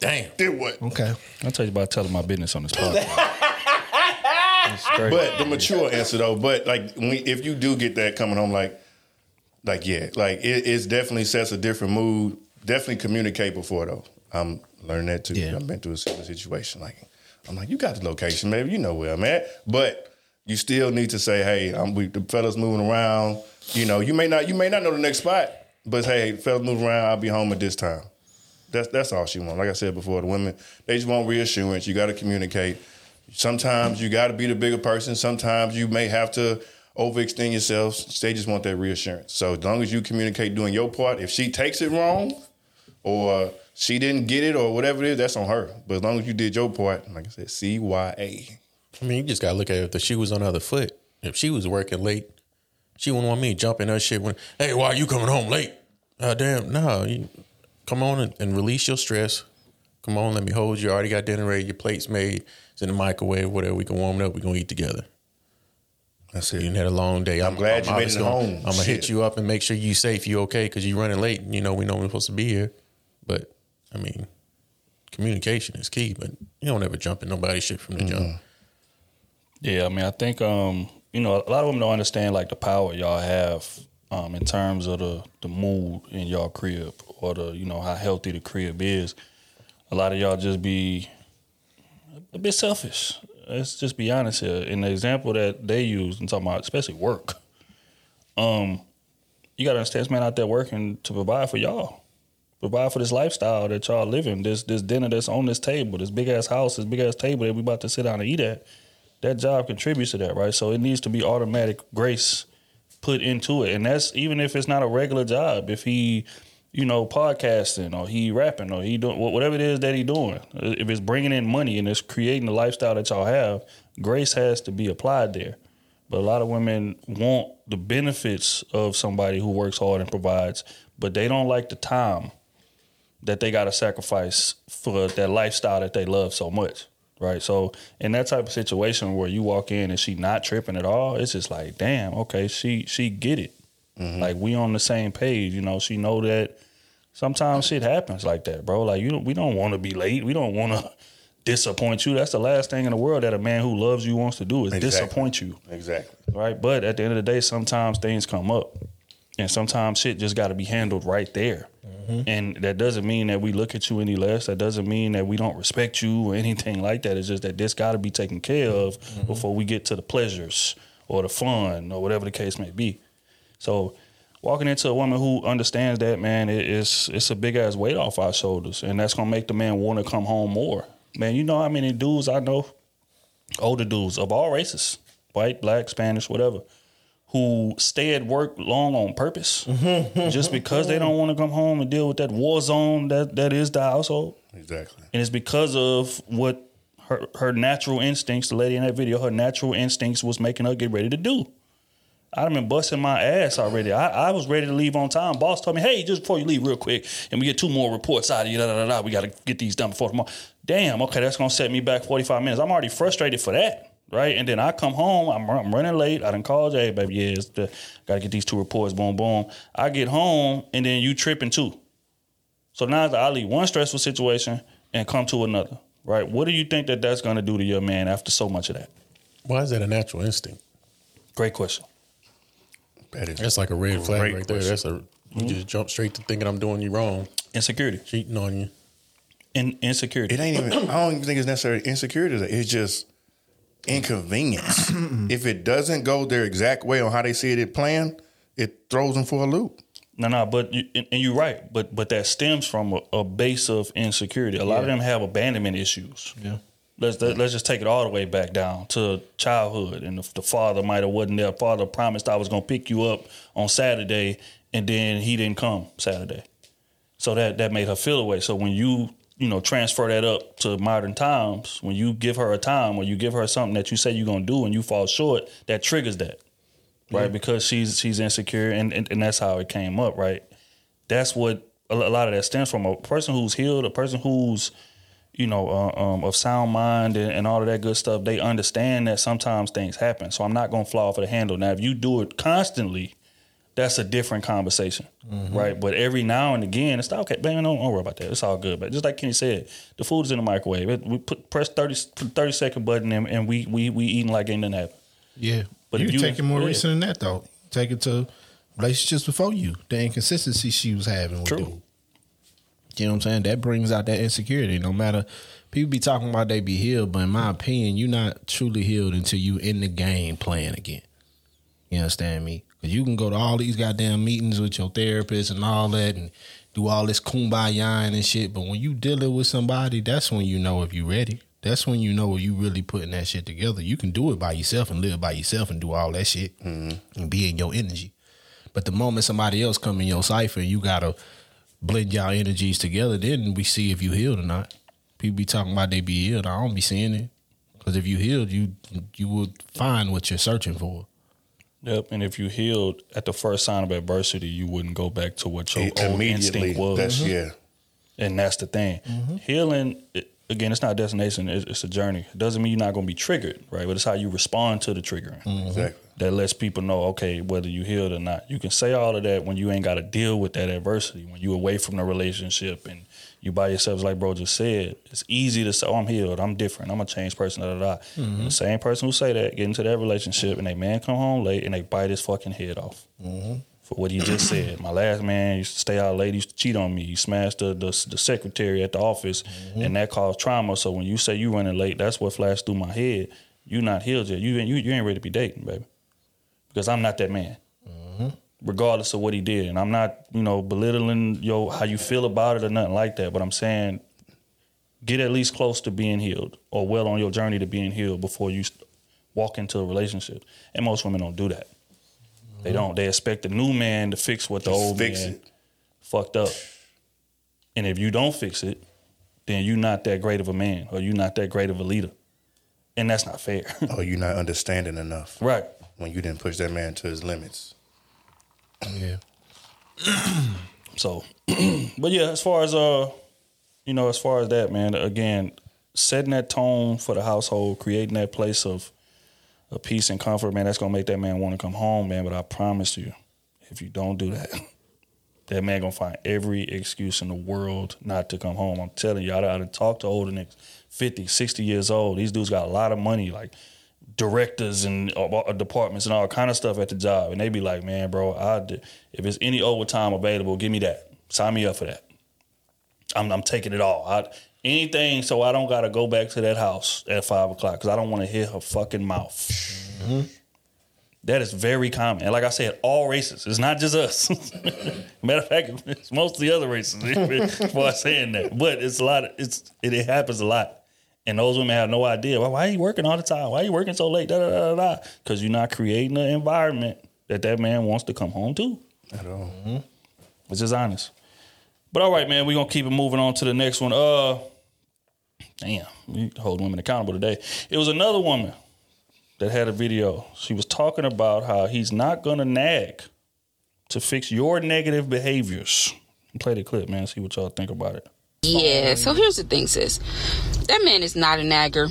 Damn. Did what? Okay. I'll tell you about telling my business on this podcast. But the mature answer though, but like when, if you do get that coming home, like, like yeah, like it it's definitely sets a different mood. Definitely communicate before though. I'm learning that too. Yeah. I've been through a similar situation. Like I'm like, you got the location, maybe you know where I'm at, but you still need to say, hey, I'm we, the fellas moving around. You know, you may not you may not know the next spot, but hey, fellas moving around. I'll be home at this time. That's that's all she wants. Like I said before, the women they just want reassurance. You got to communicate. Sometimes you got to be the bigger person. Sometimes you may have to overextend yourself. They just want that reassurance. So as long as you communicate doing your part, if she takes it wrong or she didn't get it or whatever it is, that's on her. But as long as you did your part, like I said, C Y A. I mean, you just gotta look at it if the shoe was on the other foot. If she was working late, she wouldn't want me jumping her shit when, hey, why are you coming home late? Uh, damn, no. You come on and, and release your stress. Come on, let me hold you. I already got dinner ready. Your plate's made. It's in the microwave, whatever. We can warm it up. We're gonna eat together. That's You it. done had a long day. I'm, glad you made it home. Gonna, I'm gonna hit you up and make sure you safe. You okay? Because you're running late. You know we know we're supposed to be here. But I mean, communication is key. But you don't ever jump in nobody's shit from the jump. Yeah, I mean, I think um, you know a lot of women don't understand like the power y'all have um, in terms of the the mood in y'all crib or the you know how healthy the crib is. A lot of y'all just be a bit selfish. Let's just be honest here. In the example that they use, and talking about especially work, um, you gotta understand, this man out there working to provide for y'all, provide for this lifestyle that y'all living. This this dinner that's on this table, this big ass house, this big ass table that we about to sit down and eat at. That job contributes to that, right? So it needs to be automatic grace put into it, and that's even if it's not a regular job. If he, you know, podcasting or he rapping or he doing whatever it is that he doing, uh, if it's bringing in money and it's creating the lifestyle that y'all have, grace has to be applied there. But a lot of women want the benefits of somebody who works hard and provides, but they don't like the time that they got to sacrifice for that lifestyle that they love so much. Right. So in that type of situation where you walk in and she not tripping at all, it's just like, damn, okay, she she get it. Mm-hmm. Like we on the same page, you know, she know that sometimes shit happens like that, bro. Like you don't we don't want to be late. We don't want to disappoint you. That's the last thing in the world that a man who loves you wants to do is Exactly. disappoint you Exactly. right? But at the end of the day, sometimes things come up, and sometimes shit just got to be handled right there. Mm-hmm. And that doesn't mean that we look at you any less. That doesn't mean that we don't respect you or anything like that. It's just that this got to be taken care of mm-hmm. before we get to the pleasures or the fun or whatever the case may be. So. Walking into a woman who understands that, man, it, it's it's a big ass weight off our shoulders, and that's gonna make the man want to come home more. Man, you know how many dudes I know older dudes of all races, white, black, Spanish, whatever, who stay at work long on purpose mm-hmm. just because they don't want to come home and deal with that war zone that, that is the household. Exactly. And it's because of what her her natural instincts, the lady in that video, her natural instincts was making her get ready to do. I've been busting my ass already. I, I was ready to leave on time. Boss told me, hey, just before you leave real quick, and we get two more reports out of you, da, da, da, da. we got to get these done before tomorrow. Damn, okay, that's going to set me back 45 minutes. I'm already frustrated for that, right? And then I come home, I'm, I'm running late. I done called, hey, baby, yeah, it's the, got to get these two reports, boom, boom. I get home, and then you tripping too. So now I leave one stressful situation and come to another, right? What do you think that that's going to do to your man after so much of that? Why is that a natural instinct? Great question. That is That's like a red flag right there. question. That's a you just jump straight to thinking I'm doing you wrong, Insecurity. cheating on you. In, insecurity. It ain't even. I don't even think it's necessarily insecurity. It's just inconvenience. if it doesn't go their exact way on how they see it planned, it throws them for a loop. No, no, but you, and and you're right. But but that stems from a, a base of insecurity. A lot of them have abandonment issues. Yeah. Let's let, let's just take it all the way back down to childhood, and the, the father might have wasn't there. Father promised I was gonna pick you up on Saturday, and then he didn't come Saturday, so that that made her feel away. So when you you know transfer that up to modern times, when you give her a time or you give her something that you say you're gonna do and you fall short, that triggers that, right? Because she's she's insecure, and, and and that's how it came up, right? That's what a lot of that stems from a person who's healed, a person who's you know uh, um, of sound mind and, and all of that good stuff. They understand that sometimes things happen. So I'm not gonna fly off of the handle. Now, if you do it constantly, that's a different conversation, right? But every now and again, it's like, okay, man, don't, don't worry about that. It's all good. But just like Kenny said, the food is in the microwave. It, we put press 30, 30 second button and, and we we we eating like ain't nothing happened. Yeah, But but you if you- take it more yeah. recent than that though. Take it to relationships before you, the inconsistency she was having with True. dude. You know what I'm saying? That brings out that insecurity. No matter people be talking about they be healed, but in my opinion, you're not truly healed until you in the game playing again. You understand me? Because you can go to all these goddamn meetings with your therapist and all that, and do all this kumbaya and shit. But when you dealing with somebody, that's when you know if you ready. That's when you know if you really putting that shit together. You can do it by yourself and live by yourself and do all that shit mm-hmm. and be in your energy. But the moment somebody else come in your cipher, and you gotta blend y'all energies together. Then we see if you healed or not. People be talking about they be healed. I don't be seeing it because if you healed, you you would find what you're searching for. Yep. And if you healed at the first sign of adversity, you wouldn't go back to what your It- old immediately. instinct was. That's mm-hmm. yeah. And that's the thing. Mm-hmm. Healing, it, again, it's not a destination, it's, it's a journey. It doesn't mean you're not going to be triggered, right? But it's how you respond to the triggering. Exactly. That lets people know, okay, whether you healed or not. You can say all of that when you ain't got to deal with that adversity, when you away from the relationship and you by yourself, like bro just said. It's easy to say, oh, I'm healed, I'm different, I'm a changed person, da da da. And the same person who say that, get into that relationship and they man come home late and they bite his fucking head off mm-hmm. for what he just said. My last man used to stay out late. Used to cheat on me. He smashed the the, the secretary at the office, mm-hmm. and that caused trauma. So when you say you running late, that's what flashed through my head. You not healed yet. You ain't you, you ain't ready to be dating, baby, because I'm not that man. Mm-hmm. Regardless of what he did, and I'm not you know belittling yo how you feel about it or nothing like that. But I'm saying get at least close to being healed or well on your journey to being healed before you walk into a relationship. And most women don't do that. They mm-hmm. don't. They expect the new man to fix what the Just old man it. fucked up. And if you don't fix it, then you're not that great of a man or you're not that great of a leader. And that's not fair. Oh, you're not understanding enough right. When you didn't push that man to his limits. Yeah. So, but yeah, as far as uh, you know, as far as that, man, again, setting that tone for the household, creating that place of, of peace and comfort, man, that's gonna make that man want to come home, man. But I promise you, if you don't do that, that man gonna find every excuse in the world not to come home. I'm telling you, I done talked to older niggas, 50, 60 years old. These dudes got a lot of money, like directors and uh, uh, departments and all kind of stuff at the job, and they be like, "Man, bro, I d- if it's any overtime available, give me that. Sign me up for that. I'm, I'm taking it all. I, anything, so I don't gotta go back to that house at five o'clock because I don't want to hear her fucking mouth." That is very common, and like I said, all races. It's not just us. Matter of fact, it's most of the other races. Before saying that, but it's a lot. Of, it's it, it happens a lot. And those women have no idea. Why, why are you working all the time? Why are you working so late? Da da da da. Because you're not creating an environment that that man wants to come home to. At all. Which is honest. But all right, man, we're gonna keep it moving on to the next one. Uh damn, we hold women accountable today. It was another woman that had a video. She was talking about how he's not gonna nag to fix your negative behaviors. Play the clip, man. See what y'all think about it. Yeah, so um, here's the thing, sis. That man is not a nagger.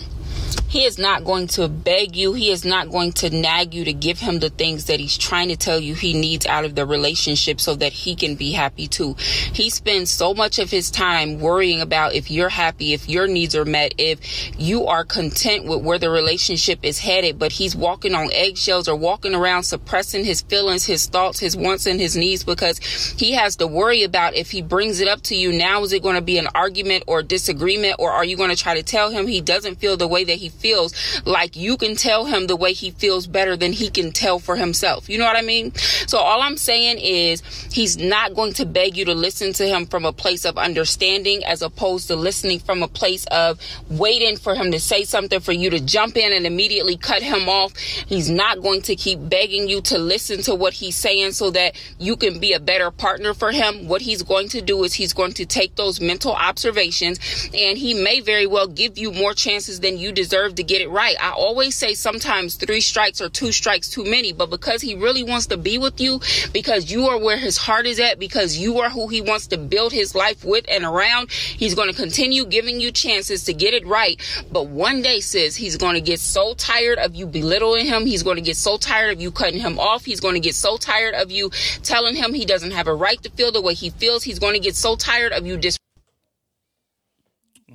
He is not going to beg you. He is not going to nag you to give him the things that he's trying to tell you he needs out of the relationship so that he can be happy too. He spends so much of his time worrying about if you're happy, if your needs are met, if you are content with where the relationship is headed, but he's walking on eggshells or walking around suppressing his feelings, his thoughts, his wants, and his needs because he has to worry about if he brings it up to you now, is it going to be an argument or disagreement, or are you going to try to tell him he doesn't feel the way that he feels like you can tell him the way he feels better than he can tell for himself? You know what I mean? So all I'm saying is he's not going to beg you to listen to him from a place of understanding as opposed to listening from a place of waiting for him to say something for you to jump in and immediately cut him off. He's not going to keep begging you to listen to what he's saying so that you can be a better partner for him. What he's going to do is he's going to take those mental observations and he may very well give you more chances than you deserve deserve to get it right. I always say sometimes three strikes or two strikes too many, but because he really wants to be with you, because you are where his heart is at, because you are who he wants to build his life with and around, he's going to continue giving you chances to get it right. But one day, sis, he's going to get so tired of you belittling him. He's going to get so tired of you cutting him off. He's going to get so tired of you telling him he doesn't have a right to feel the way he feels. He's going to get so tired of you dis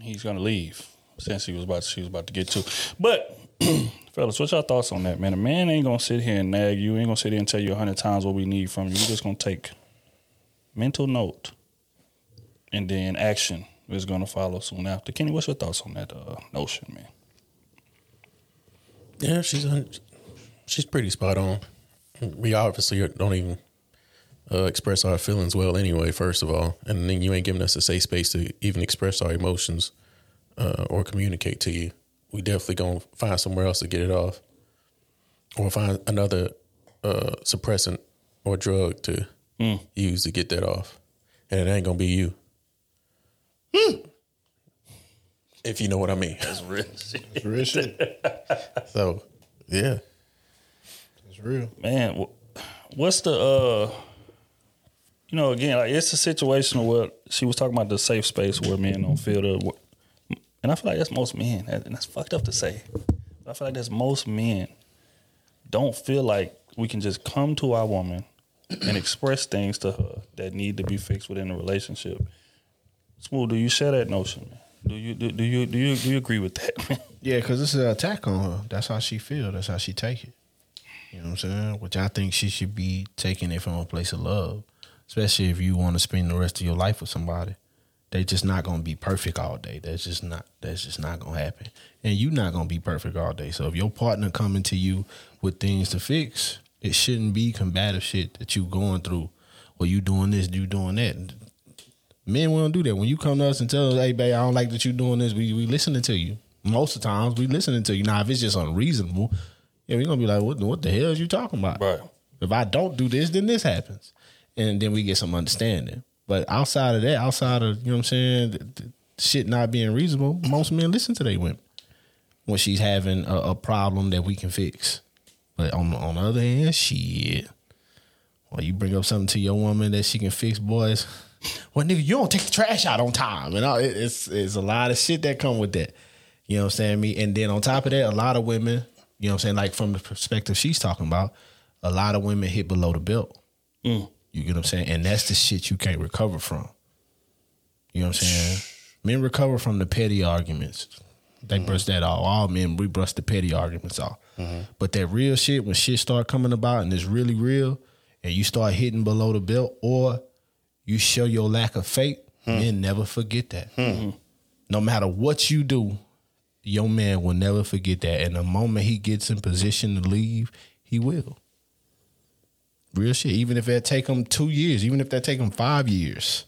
he's gonna leave since he was about to, she was about to get to. But fellas, what's your thoughts on that, man? A man ain't gonna sit here and nag you. Ain't gonna sit here and tell you a hundred times what we need from you. We're just gonna take mental note, and then action is gonna follow soon after. Kenny, what's your thoughts on that uh, notion, man? Yeah, she's she's pretty spot on. We obviously don't even uh, express our feelings well anyway. First of all, and then you ain't giving us a safe space to even express our emotions uh, or communicate to you. We definitely gonna find somewhere else to get it off, or find another uh, suppressant or drug to use to get that off, and it ain't gonna be you. If you know what I mean. That's real shit. It's real shit. So, yeah. It's real. man what's the uh you know again like it's a situation where she was talking about the safe space where men don't feel the and i feel like that's most men and that's fucked up to say But i feel like that's most men don't feel like we can just come to our woman and express things to her that need to be fixed within the relationship smooth do you share that notion man do you do, do you do you do you agree with that Yeah, because it's an attack on her. That's how she feel. That's how she take it. You know what I'm saying? Which I think she should be taking it from a place of love, especially if you want to spend the rest of your life with somebody. They just not gonna be perfect all day. That's just not. That's just not gonna happen. And you not gonna be perfect all day. So if your partner coming to you with things to fix, it shouldn't be combative shit that you going through. Well, you doing this, you doing that. Men won't do that. When you come to us and tell us, "Hey, babe, I don't like that you doing this," we we listening to you. Most of the times, we listening to you. Now, if it's just unreasonable, yeah, we gonna be like, "What? What the hell is you talking about?" Right. If I don't do this, then this happens, and then we get some understanding. But outside of that, outside of you know what I'm saying, the, the shit not being reasonable, most men listen to their women when she's having a, a problem that we can fix. But on on the other hand, shit. Well, you bring up something to your woman that she can fix, boys. Well, nigga, you don't take the trash out on time, and all, it, it's it's a lot of shit that come with that. You know what I'm saying? Me, and then on top of that, a lot of women, you know what I'm saying, like from the perspective she's talking about, a lot of women hit below the belt. Mm. You get what I'm saying? And that's the shit you can't recover from. You know what I'm saying? Men recover from the petty arguments. They mm-hmm. brush that off. All men, we brush the petty arguments off. Mm-hmm. But that real shit, when shit start coming about and it's really real, and you start hitting below the belt, or you show your lack of faith, hmm. men never forget that. Hmm. Mm-hmm. No matter what you do, your man will never forget that. And the moment he gets in position to leave, he will. Real shit. Even if that take him two years, even if that take him five years.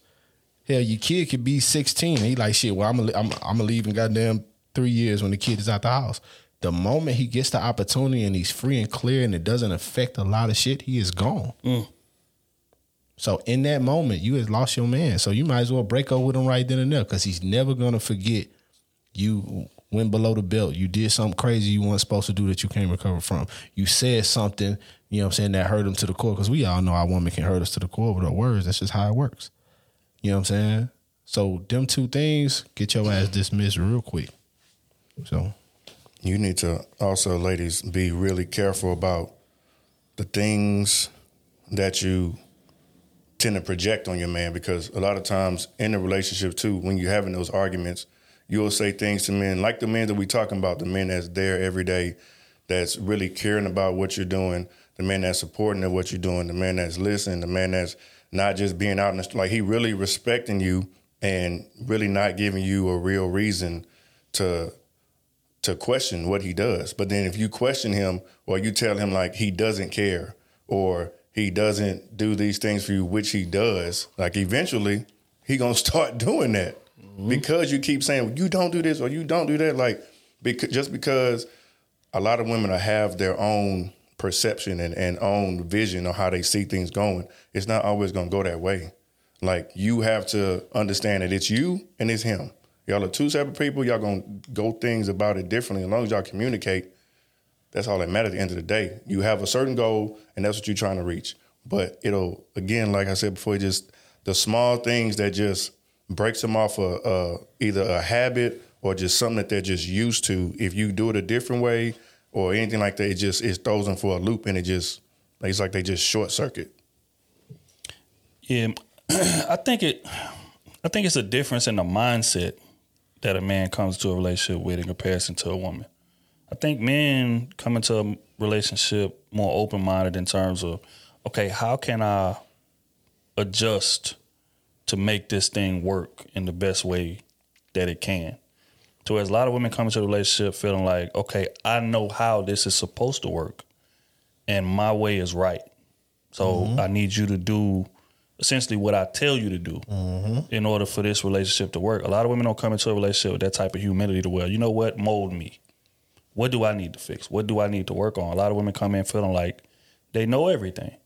Hell, your kid could be 16. He like, shit, well, I'm gonna I'm, I'm gonna leave in goddamn three years when the kid is out the house. The moment he gets the opportunity and he's free and clear and it doesn't affect a lot of shit, he is gone. Mm. So in that moment, you has lost your man. So you might as well break up with him right then and there because he's never gonna forget you went below the belt. You did something crazy you weren't supposed to do that you can't recover from. You said something, you know what I'm saying, that hurt him to the core. Because we all know our woman can hurt us to the core with her words. That's just how it works. You know what I'm saying? So them two things, get your ass dismissed real quick. So You need to also, ladies, be really careful about the things that you tend to project on your man because a lot of times in a relationship too, when you're having those arguments, you'll say things to men like the men that we talking about, the men that's there every day, that's really caring about what you're doing, the man that's supporting what you're doing, the man that's listening, the man that's not just being out in the like he really respecting you and really not giving you a real reason to to question what he does. But then if you question him or you tell him like he doesn't care or he doesn't do these things for you, which he does, like eventually he gonna start doing that because you keep saying you don't do this or you don't do that. Like because just because a lot of women have their own perception and, and own vision of how they see things going, it's not always gonna go that way. Like you have to understand that it's you and it's him. Y'all are two separate people. Y'all gonna go things about it differently. As long as y'all communicate, that's all that matters at the end of the day. You have a certain goal, and that's what you're trying to reach. But it'll again, like I said before, just the small things that just breaks them off a, a uh, either a habit or just something that they're just used to. If you do it a different way or anything like that, it just it throws them for a loop, and it just it's like they just short circuit. Yeah, I think it. I think it's a difference in the mindset that a man comes to a relationship with in comparison to a woman. I think men come into a relationship more open minded in terms of, okay, how can I adjust to make this thing work in the best way that it can? So as a lot of women come into a relationship feeling like, okay, I know how this is supposed to work, and my way is right. So mm-hmm. I need you to do essentially what I tell you to do mm-hmm. in order for this relationship to work. A lot of women don't come into a relationship with that type of humility to well, you know what, mold me. What do I need to fix? What do I need to work on? A lot of women come in feeling like they know everything,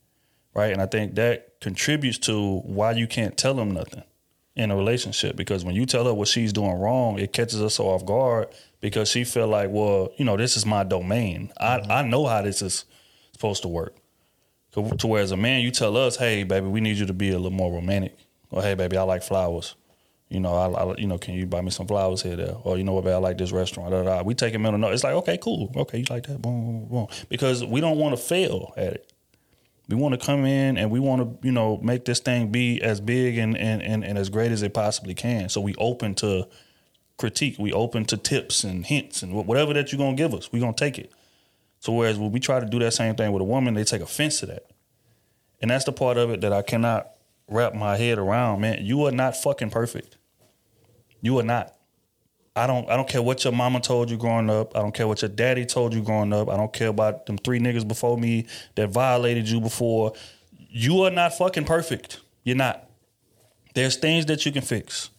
right? And I think that contributes to why you can't tell them nothing in a relationship because when you tell her what she's doing wrong, it catches us off guard because she feel like, well, you know, this is my domain. I, mm-hmm. I know how this is supposed to work. To where as a man, you tell us, hey, baby, we need you to be a little more romantic. Or hey, baby, I like flowers. You know, I, I you know, can you buy me some flowers here, there? Or you know what, baby, I like this restaurant. Da, da, da. We take a mental note. It's like, okay, cool. Okay, you like that? Boom, boom, boom. Because we don't want to fail at it. We want to come in and we want to, you know, make this thing be as big and, and, and, and as great as it possibly can. So we open to critique. We open to tips and hints and whatever that you're gonna give us, we're gonna take it. So whereas when we try to do that same thing with a woman, they take offense to that. And that's the part of it that I cannot wrap my head around, man. You are not fucking perfect. You are not. I don't I don't care what your mama told you growing up. I don't care what your daddy told you growing up. I don't care about them three niggas before me that violated you before. You are not fucking perfect. You're not. There's things that you can fix.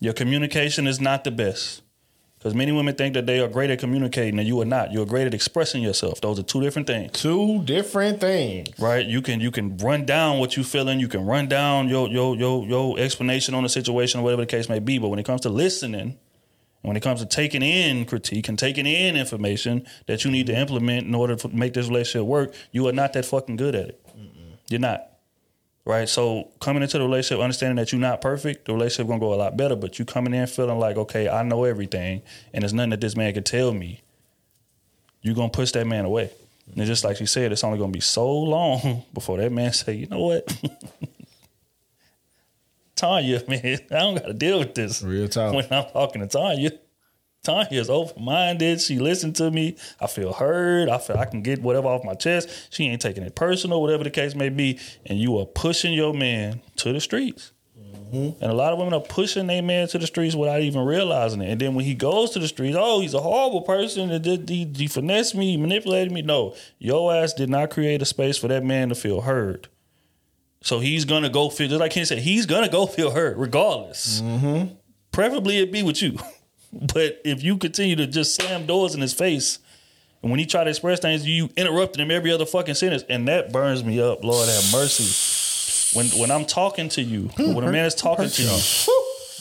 Your communication is not the best. Because many women think that they are great at communicating and you are not. You're great at expressing yourself. Those are two different things Two different things. right? You can you can run down what you feeling. You can run down your your your your explanation on the situation or whatever the case may be. But when it comes to listening, when it comes to taking in critique and taking in information that you need to implement in order to make this relationship work, you are not that fucking good at it. You're not. Right. So coming into the relationship, understanding that you're not perfect, the relationship gonna go a lot better. But you coming in feeling like, okay, I know everything, and there's nothing that this man can tell me. You're gonna push that man away. And just like she said, it's only gonna be so long before that man say, you know what? Tanya, man, I don't gotta deal with this. Real talk. When I'm talking to Tanya. Tanya is open minded. She listened to me. I feel heard. I feel I can get whatever off my chest. She ain't taking it personal, whatever the case may be. And you are pushing your man to the streets. Mm-hmm. And a lot of women are pushing their man to the streets without even realizing it. And then when he goes to the streets, oh, he's a horrible person. did- He, he finessed me, he manipulated me. No, your ass did not create a space for that man to feel heard. So he's gonna go feel just like Ken said, he's gonna go feel hurt regardless. Mm-hmm. Preferably it be with you. But if you continue to just slam doors in his face, and when he try to express things, you interrupted him every other fucking sentence, and that burns me up. Lord have mercy. When when I'm talking to you, when a man is talking to you,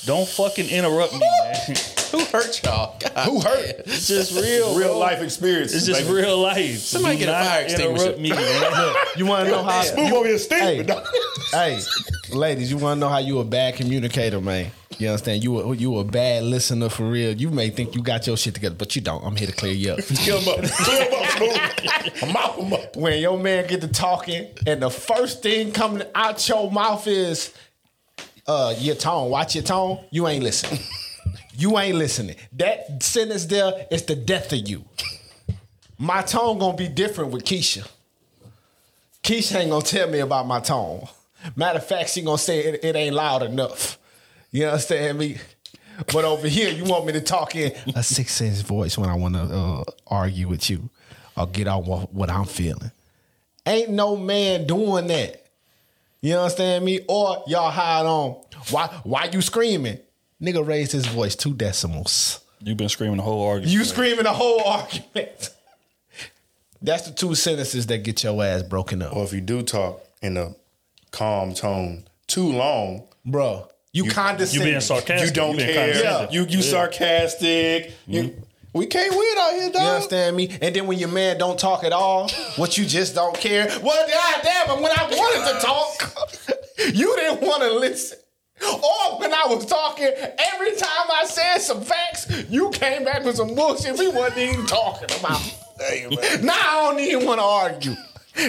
don't fucking interrupt me, man. Who hurt y'all? God. Who hurt? It's just real, Real bro. life experience. It's just real life. Somebody Do get a not fire extinguisher. Interrupt me, man. You want to know how? Move over your stick. Hey, but hey, ladies, you want to know how you a bad communicator, man? You understand? You a, you a bad listener for real. You may think you got your shit together, but you don't. I'm here to clear you up. Kill him up. Kill him up. Smooth. Mop him up. when your man get to talking, and the first thing coming out your mouth is, uh, your tone. Watch your tone. You ain't listening. You ain't listening. That sentence there is the death of you. My tone gonna be different with Keisha. Keisha ain't gonna tell me about my tone. Matter of fact, she gonna say it, it ain't loud enough. You understand me? But over here, you want me to talk in a six inch voice when I want to uh, argue with you or get out what, what I'm feeling. Ain't no man doing that. You understand me? Or y'all hide on. Why? Why you screaming? Nigga raised his voice two decimals. You've been screaming the whole argument. You screaming the whole argument. That's the two sentences that get your ass broken up, Or if you do talk in a calm tone too long, bro. You, You condescending. being sarcastic. You don't being care. condescending. You you sarcastic. You, mm-hmm. We can't win out here, dog. You understand me? And then when your man don't talk at all, what you just don't care. Well, goddamn it, when I wanted to talk, you didn't want to listen. Or when I was talking, every time I said some facts, you came back with some bullshit we wasn't even talking about. now I don't even want to argue.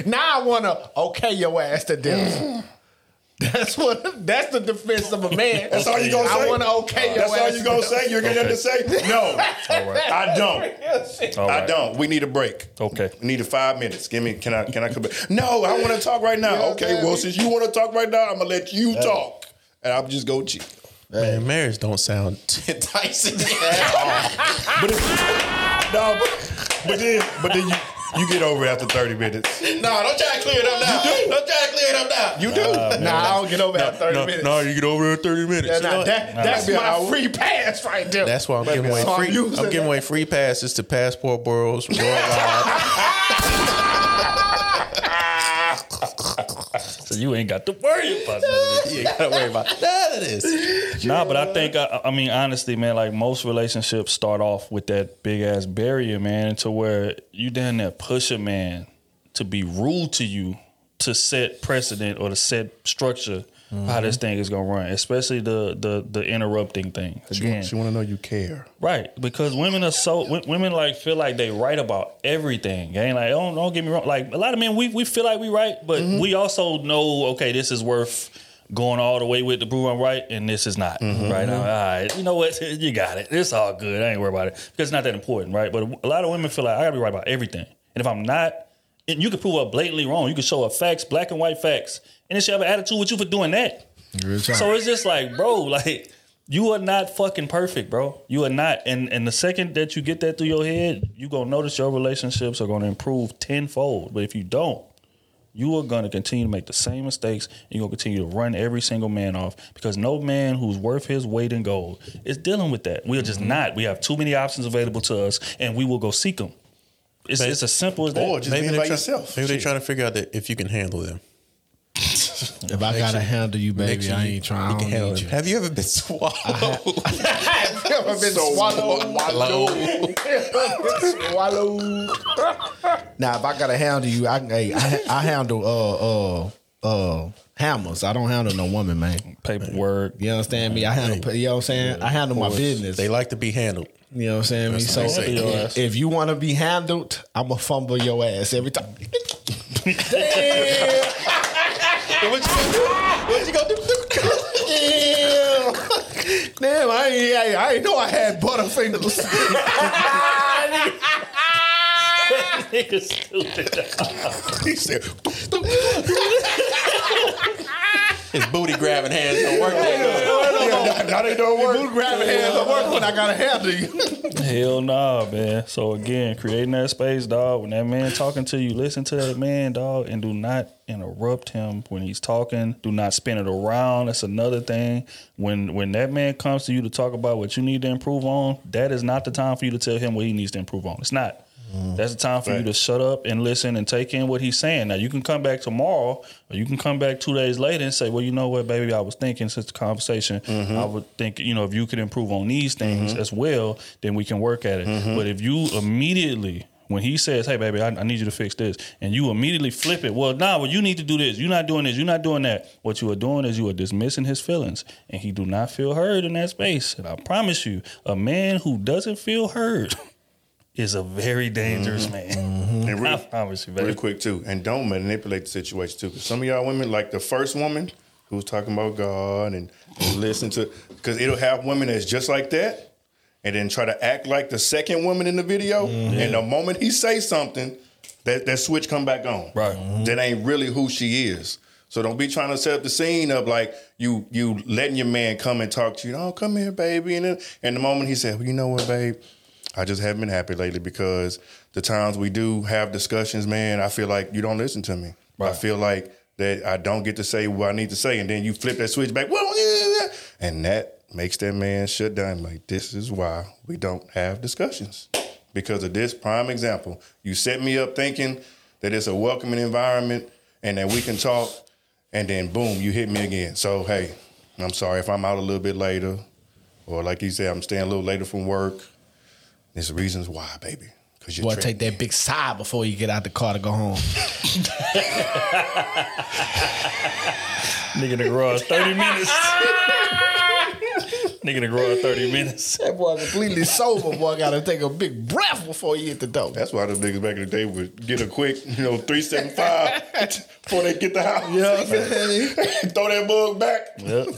Now I want to okay your ass to death. Mm-hmm. That's what. That's the defense of a man. That's all you gonna say. I want to okay your That's all you gonna say. You're gonna have to say no. I don't. death. I don't. We need a break. Okay. We need a five minutes. Give me. Can I? Can I come back? No, I want to talk right now. You know okay. I'm Well, saying? since you want to talk right now, I'm gonna let you talk, and I'm just go cheat. Man, marriage don't sound enticing. But if, no, but, but then, but then you you get over it after 30 minutes. no, don't try to clear it up now. You do. Don't try to clear it up now. You do. Nah, I don't get over that 30 no, minutes. no, you get over it in 30 minutes. Yeah, You know nah, what? that, that's my hour. free pass right there. That's why I'm giving away So I'm free. I'm giving away free passes to passport bureaus worldwide. So you ain't got to worry about that. you ain't gotta worry about none of this. Nah, but I think I, I mean honestly, man, like most relationships start off with that big ass barrier, man, to where you down there push a man to be rude to you to set precedent or to set structure for how this mm-hmm. thing is gonna run, especially the the the interrupting thing. Again, She want to know you care. Right, because women are so women like feel like they right about everything. Ain't like don't don't get me wrong. Like a lot of men, we we feel like we right, but mm-hmm. we also know okay, this is worth going all the way with to prove I'm right, and this is not mm-hmm. right. All right, you know what? You got it. It's all good. I ain't worried about it because it's not that important, right? But a lot of women feel like I gotta be right about everything, and if I'm not, and you can prove up blatantly wrong. You can show up facts, black and white facts, and then she have an attitude with you for doing that. So it's just like, bro, like you are not fucking perfect, bro. You are not. And and the second that you get that through your head, you gonna notice your relationships are gonna improve tenfold. But if you don't, you are gonna continue to make the same mistakes and you're gonna continue to run every single man off because no man who's worth his weight in gold is dealing with that. We are just mm-hmm. not. We have too many options available to us and we will go seek them. It's, it's as simple as that. Or just Maybe being they're by try- yourself. Maybe they're trying to figure out that if you can handle them. If I gotta handle you, Make baby, sure I you- ain't trying. you I can don't handle need you. Have you ever been swallowed? I've never been swallowed. swallowed. now, if I gotta handle you, I hey, I, I handle uh uh uh hammers. I don't handle no woman, man. Paperwork. You understand me? I handle. You know what I'm saying? I handle my business. They like to be handled. You know what I'm saying? Me? So what if, if you want to be handled, I'ma fumble your ass every time. What you gonna do? What you gonna do? Damn, Damn I, ain't, I, I ain't know I had butterfingers. Nigga stupid. He said, His booty grabbing hands don't work that good. now, now they don't work. Boot grabbing hands don't work when I gotta handle you. Hell nah, man. So again, creating that space, dog. When that man talking to you, listen to that man, dog, and do not interrupt him when he's talking. Do not spin it around. That's another thing. When when that man comes to you to talk about what you need to improve on, that is not the time for you to tell him what he needs to improve on. It's not. Mm-hmm. That's the time for you to shut up and listen and take in what he's saying. Now you can come back tomorrow, or you can come back two days later and say, "Well, you know what, baby, I was thinking since the conversation, mm-hmm. I would think, you know, if you could improve on these things mm-hmm. as well, then we can work at it." But if you immediately when he says, "Hey, baby, I, I need you to fix this," and you immediately flip it, well, nah, well, you need to do this. You're not doing this. You're not doing that. What you are doing is you are dismissing his feelings, and he do not feel heard in that space. And I promise you, a man who doesn't feel heard is a very dangerous mm-hmm. man. Mm-hmm. And I real, promise you, baby. real quick too, and don't manipulate the situation too. Because some of y'all women, like the first woman who was talking about God and, and listen to, because it'll have women that's just like that, and then try to act like the second woman in the video. Mm-hmm. And the moment he say something, that that switch come back on. Right. That ain't really who she is. So don't be trying to set up the scene of like you you letting your man come and talk to you. Oh, come here, baby. And then and the moment he said, Well, you know what, babe? I just haven't been happy lately because the times we do have discussions, man, I feel like you don't listen to me. I feel like that I don't get to say what I need to say, and then you flip that switch back, well, yeah, yeah," and that makes that man shut down. Like this is why we don't have discussions because of this prime example. You set me up thinking that it's a welcoming environment and that we can talk, and then boom, you hit me again. So hey, I'm sorry if I'm out a little bit later, or like you said, I'm staying a little later from work. There's reasons why, baby. Because you Boy, take that big sigh before you get out the car to go home. Nigga in the garage, 30 minutes. Nigga in the garage, 30 minutes. That boy completely sober. Boy, got to take a big breath before you hit the door. That's why those niggas back in the day would get a quick, you know, three seven five before they get the house. You know I'm saying? Throw that bug back. Yep.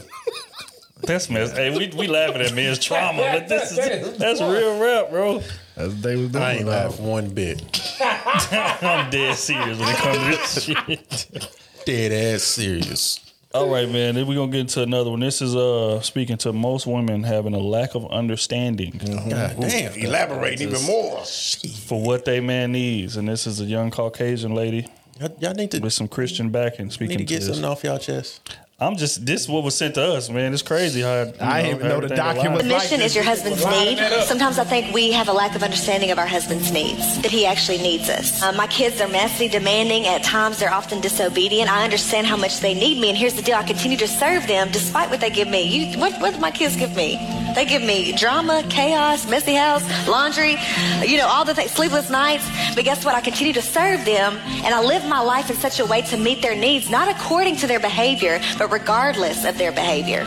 That's mess. Hey, we, we laughing at men's trauma, but this is that's real rap, bro. That's they was doing. I ain't laugh one bit. I'm dead serious when it comes to this shit. Dead ass serious. All right, man. Then we're gonna get into another one. This is uh speaking to most women having a lack of understanding God damn. Elaborate even more. for what they man needs. And this is a young Caucasian lady Y'all, y'all need to with some Christian backing need speaking to to, get this. something off y'all chest. I'm just this is what was sent to us, man. It's crazy how you I didn't even know the everything document aligned. was Mission is your husband's need. Sometimes I think we have a lack of understanding of our husband's needs, that he actually needs us. Uh, my kids are messy, demanding. At times, they're often disobedient. I understand how much they need me, and here's the deal: I continue to serve them despite what they give me. You, what, what do my kids give me? They give me drama, chaos, messy house, laundry, you know, all the things, sleepless nights. But guess what? I continue to serve them, and I live my life in such a way to meet their needs, not according to their behavior, but regardless of their behavior.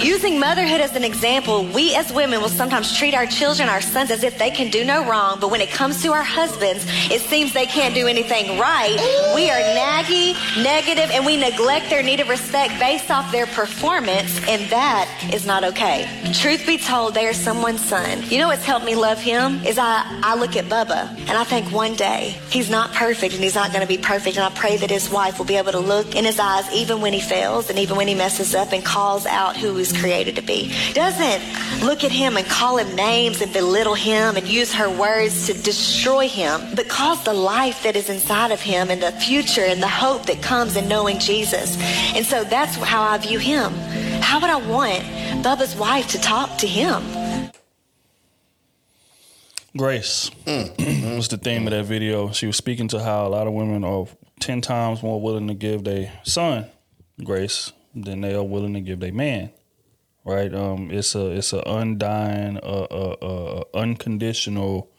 Using motherhood as an example, we as women will sometimes treat our children, our sons, as if they can do no wrong, but when it comes to our husbands, it seems they can't do anything right. We are naggy, negative, and we neglect their need of respect based off their performance, and that is not okay. Truth be told, they are someone's son. You know what's helped me love him? Is I, I look at Bubba, and I think one day he's not perfect, and he's not going to be perfect, and I pray that his wife will be able to look in his eyes even when he fails, and even when he messes up, and calls out who he's created to be. Doesn't look at him and call him names and belittle him and use her words to destroy him, but calls the life that is inside of him and the future and the hope that comes in knowing Jesus. And so that's how I view him. How would I want Bubba's wife to talk to him? Grace mm. was the theme of that video. She was speaking to how a lot of women are ten times more willing to give their son grace than they are willing to give their man. Right? Um, it's a it's a undying, uh, uh, uh, unconditional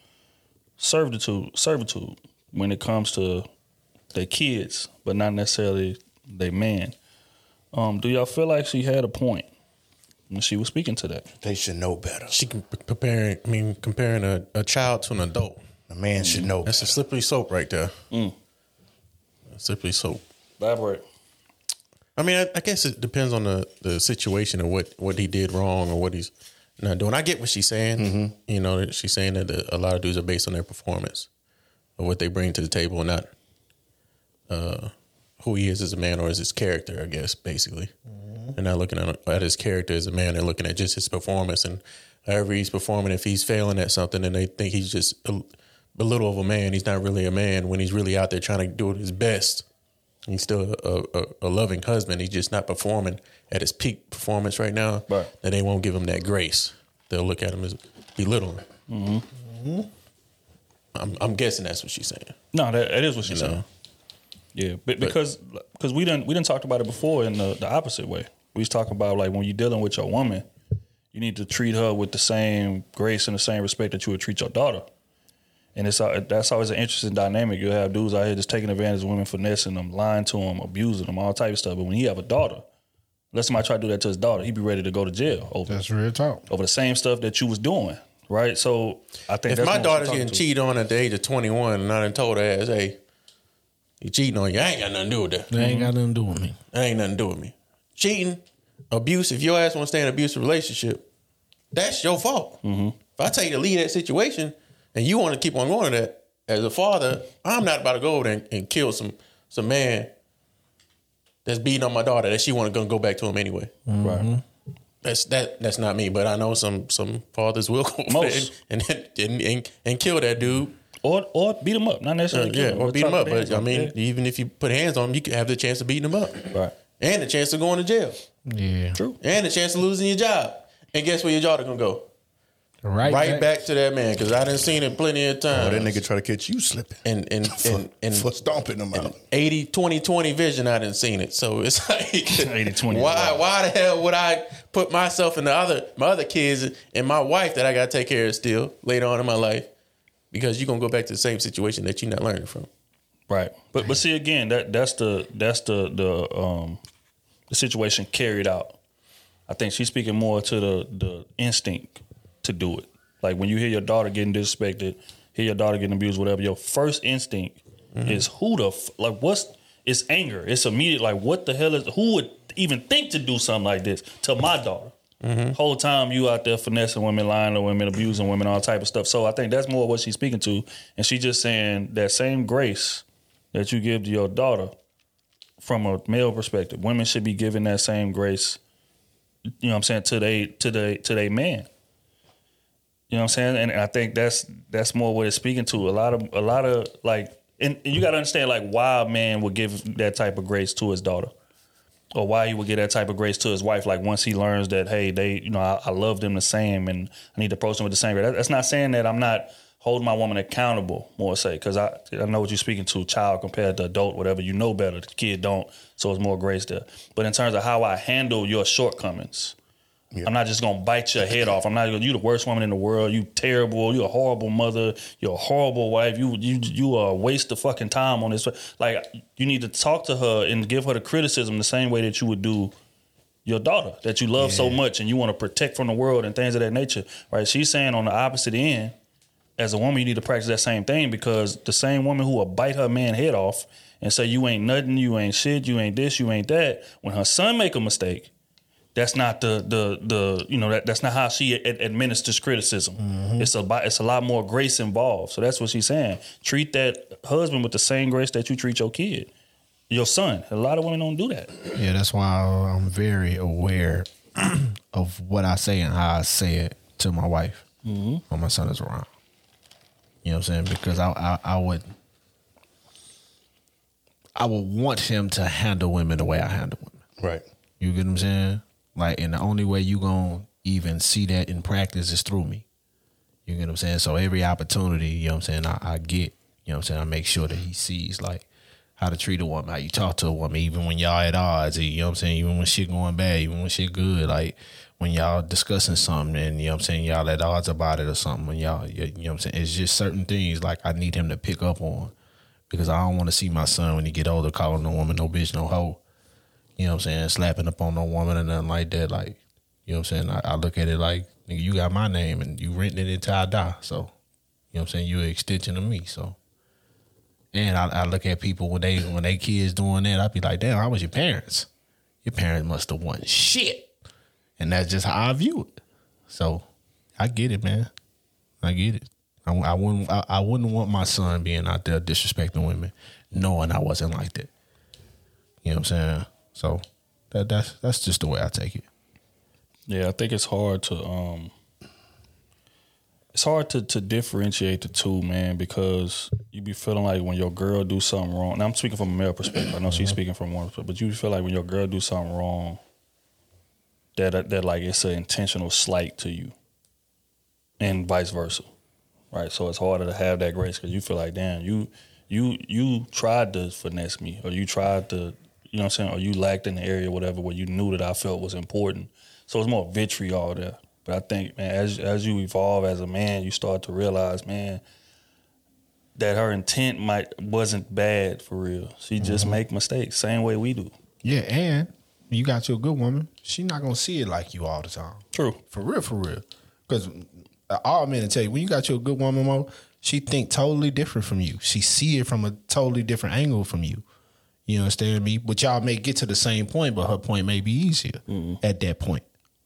servitude servitude when it comes to their kids, but not necessarily their man. Um, do y'all feel like she had a point when she was speaking to that? They should know better. She can preparing. I mean, comparing a, a child to an adult. A man should know That's a slippery slope right there. Mm. Slippery slope. Elaborate. I mean, I, I guess it depends on the, the situation and what, what he did wrong or what he's not doing. I get what she's saying. You know, she's saying that the, a lot of dudes are based on their performance or what they bring to the table, and not uh, who he is as a man or as his character. I guess basically, they're not looking at, at his character as a man. They're looking at just his performance and however he's performing. If he's failing at something, and they think he's just a, a little of a man. He's not really a man when he's really out there trying to do his best. He's still a, a, a loving husband. He's just not performing at his peak performance right now. Right. That they won't give him that grace. They'll look at him as belittling. Mm-hmm. I'm, I'm guessing that's what she's saying. No, that, that is what she's You know? saying. Yeah, but because because we didn't we didn't talk about it before in the, the opposite way. We was talking about like when you're dealing with your woman, you need to treat her with the same grace and the same respect that you would treat your daughter. And it's uh, that's always an interesting dynamic. You have dudes out here just taking advantage of women, finessing them, lying to them, abusing them, all type of stuff. But when he have a daughter, let somebody try to do that to his daughter, he'd be ready to go to jail over That's real talk. over the same stuff that you was doing, right? So I think If that's my daughter's getting cheated on at the age of 21 and I done told her ass, hey, you cheating on you, I ain't got nothing to do with that. They ain't got nothing to do with me. That ain't nothing to do with me. Cheating, abuse, if your ass want to stay in an abusive relationship, that's your fault. Mm-hmm. If I tell you to leave that situation and you want to keep on going to that, as a father, I'm not about to go over there and, and kill some some man that's beating on my daughter that she want to go back to him anyway. right. That's that. That's not me, but I know some some fathers will go Most. there and, and and and kill that dude. Or or beat him up, not Uh, necessarily. kill yeah, him, or but beat him up. But I on him. mean, even if you put hands on him, you can have the chance of beating him up, right, and the chance of going to jail, Yeah. true. and the chance of losing your job. And guess where your daughter gonna go? Right, right back. back. to that man because I didn't seen it plenty of times. Oh, that nigga try to catch you slipping. and and and and, for stomping them out. 80 20 20 vision I didn't seen it. So it's like 80-20. Why why the hell would I put myself and the other my other kids and my wife that I gotta take care of still later on in my life? Because you're gonna go back to the same situation that you're not learning from. Right. But but see again, that that's the that's the the um the situation carried out. I think she's speaking more to the the instinct to do it. Like when you hear your daughter getting disrespected, hear your daughter getting abused, whatever, your first instinct mm-hmm. is who the f- like what's it's anger. It's immediate like what the hell is who would even think to do something like this to my daughter? Mm-hmm. Whole time you out there finessing women, lying to women, abusing women, all type of stuff. So I think that's more what she's speaking to, and she's just saying that same grace that you give to your daughter from a male perspective. Women should be given that same grace, you know what I'm saying, to they to they to they man. You know what I'm saying? And I think that's that's more what it's speaking to. A lot of a lot of like and, and you gotta understand like why a man would give that type of grace to his daughter. Or why he would give that type of grace to his wife, like once he learns that, hey, they, you know, I, I love them the same, and I need to approach them with the same That's not saying that I'm not holding my woman accountable, more say, because I, I know what you're speaking to, child compared to adult, whatever. You know better, the kid don't, so it's more grace there. But in terms of how I handle your shortcomings, I'm not just gonna bite your head off. I'm not gonna. You the worst woman in the world. You terrible. You're a horrible mother. You're a horrible wife. You you you are a waste of fucking time on this. Like you need to talk to her and give her the criticism the same way that you would do your daughter that you love so much and you want to protect from the world and things of that nature. Right? She's saying on the opposite end, as a woman, you need to practice that same thing because the same woman who will bite her man head off and say you ain't nothing, you ain't shit, you ain't this, you ain't that. When her son make a mistake, that's not the the the you know that that's not how she ad- administers criticism. Mm-hmm. It's a it's a lot more grace involved. So that's what she's saying. Treat that husband with the same grace that you treat your kid, your son. A lot of women don't do that. Yeah, that's why I'm very aware of what I say and how I say it to my wife mm-hmm. when my son is around. You know what I'm saying? Because I, I, I would, I would want him to handle women the way I handle women. Right. You get what I'm saying? Like, and the only way you gonna even see that in practice is through me. You get what I'm saying? So every opportunity, you know what I'm saying, I, I get, you know what I'm saying, I make sure that he sees like how to treat a woman, how you talk to a woman, even when y'all at odds, you know what I'm saying, even when shit going bad, even when shit good, like when y'all discussing something and you know what I'm saying, y'all at odds about it or something, when y'all you know what I'm saying, it's just certain things like I need him to pick up on. Because I don't want to see my son when he get older calling a woman no bitch, no hoe you know what I'm saying, slapping up on no woman or nothing like that. Like, you know what I'm saying? I, I look at it like, nigga, you got my name and you renting it until I die. So, you know what I'm saying? You're an extension of me. So, and I, I look at people when they when they kids doing that, I'd be like, damn, how was your parents? Your parents must have won shit. And that's just how I view it. So, I get it, man. I get it. I, I wouldn't I, I wouldn't want my son being out there disrespecting women, knowing I wasn't like that. You know what I'm saying? So that that's that's just the way I take it. Yeah, I think it's hard to um it's hard to to differentiate the two, man, because you be feeling like when your girl do something wrong. Now I'm speaking from a male perspective. I know she's speaking from one perspective, but you feel like when your girl do something wrong, that that like it's an intentional slight to you, and vice versa, right? So it's harder to have that grace because you feel like, damn, you you you tried to finesse me, or you tried to, you know what I'm saying, or you lacked in the area, whatever, where you knew that I felt was important. So it's more vitriol there. But I think, man, as as you evolve as a man, you start to realize, man, that her intent might wasn't bad for real. She just mm-hmm. make mistakes, same way we do. Yeah, and you got you a good woman. She not gonna see it like you all the time. True. For real, for real. Because uh, all men to tell you, when you got you a good woman, Mo, she think totally different from you. She see it from a totally different angle from you. You understand me? But y'all may get to the same point, but her point may be easier mm-hmm. at that point.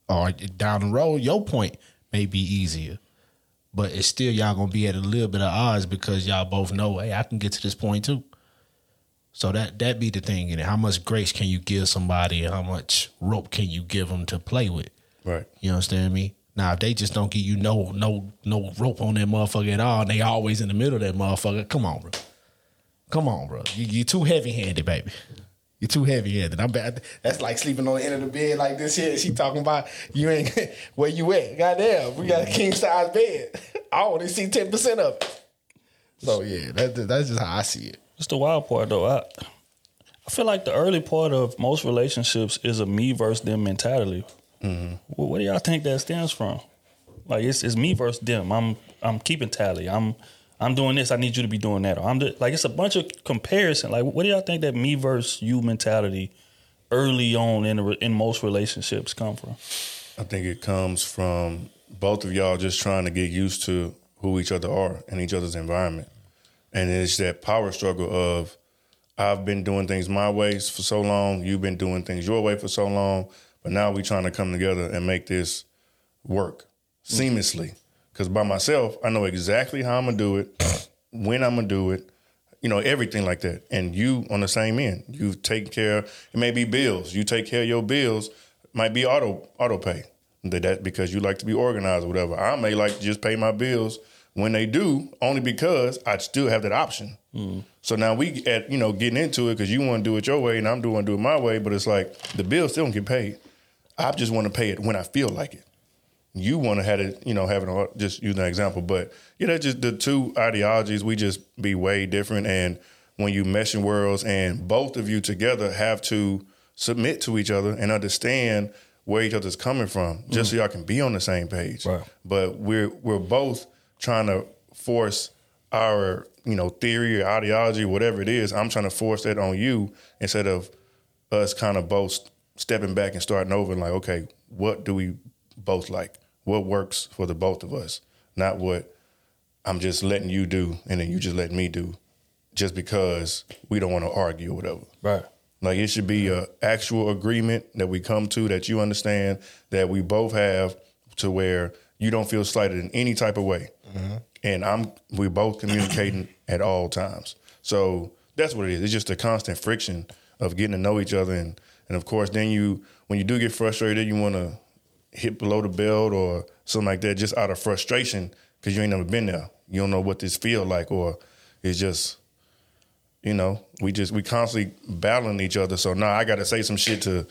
Or down the road, your point may be easier. But it's still y'all gonna be at a little bit of odds because y'all both know, hey, I can get to this point too. So that that be the thing in it. How much grace can you give somebody, and how much rope can you give them to play with? Right. You understand me? Now, if they just don't give you no no no rope on that motherfucker at all, and they always in the middle of that motherfucker, come on, bro. Come on, bro. You, you too heavy handed, baby. You're too heavy handed. I'm bad. That's like sleeping on the end of the bed like this here. She talking about you ain't where you at. Goddamn, we got a king size bed. I only see 10% of it. So yeah, that, that's just how I see it. It's the wild part though. I I feel like the early part of most relationships is a me versus them mentality. Mm-hmm. Well, what do y'all think that stems from? Like it's it's me versus them. I'm I'm keeping tally. I'm I'm doing this. I need you to be doing that. Or I'm do, like it's a bunch of comparison. Like what do y'all think that me versus you mentality early on in a, in most relationships come from? I think it comes from both of y'all just trying to get used to who each other are and each other's environment. And it's that power struggle of I've been doing things my ways for so long, you've been doing things your way for so long, but now we're trying to come together and make this work mm-hmm. seamlessly. Because by myself, I know exactly how I'm gonna do it, when I'm gonna do it, you know, everything like that. And you on the same end, you take care. It may be bills. You take care of your bills. Might be auto auto pay. That because you like to be organized or whatever. I may like to just pay my bills when they do, only because I still have that option. Mm. So now we at you know getting into it because you want to do it your way and I'm doing do it my way. But it's like the bills still don't get paid. I just want to pay it when I feel like it you want to have it, you know, having a, just using an example, but you know, just the two ideologies, we just be way different. And when you mesh in worlds and both of you together have to submit to each other and understand where each other's coming from, just mm. so y'all can be on the same page. Right. But we're we're both trying to force our, you know, theory or ideology, whatever it is. I'm trying to force that on you instead of us kind of both stepping back and starting over and like, okay, what do we both like? What works for the both of us? Not what I'm just letting you do and then you just letting me do just because we don't want to argue or whatever. Right. Like it should be a actual agreement that we come to that you understand that we both have to where you don't feel slighted in any type of way. Mm-hmm. And I'm we're both communicating at all times. So that's what it is. It's just a constant friction of getting to know each other and and of course then you when you do get frustrated you want to hit below the belt or something like that just out of frustration because you ain't never been there. You don't know what this feel like or it's just you know, we just we constantly battling each other. So now I got to say some shit to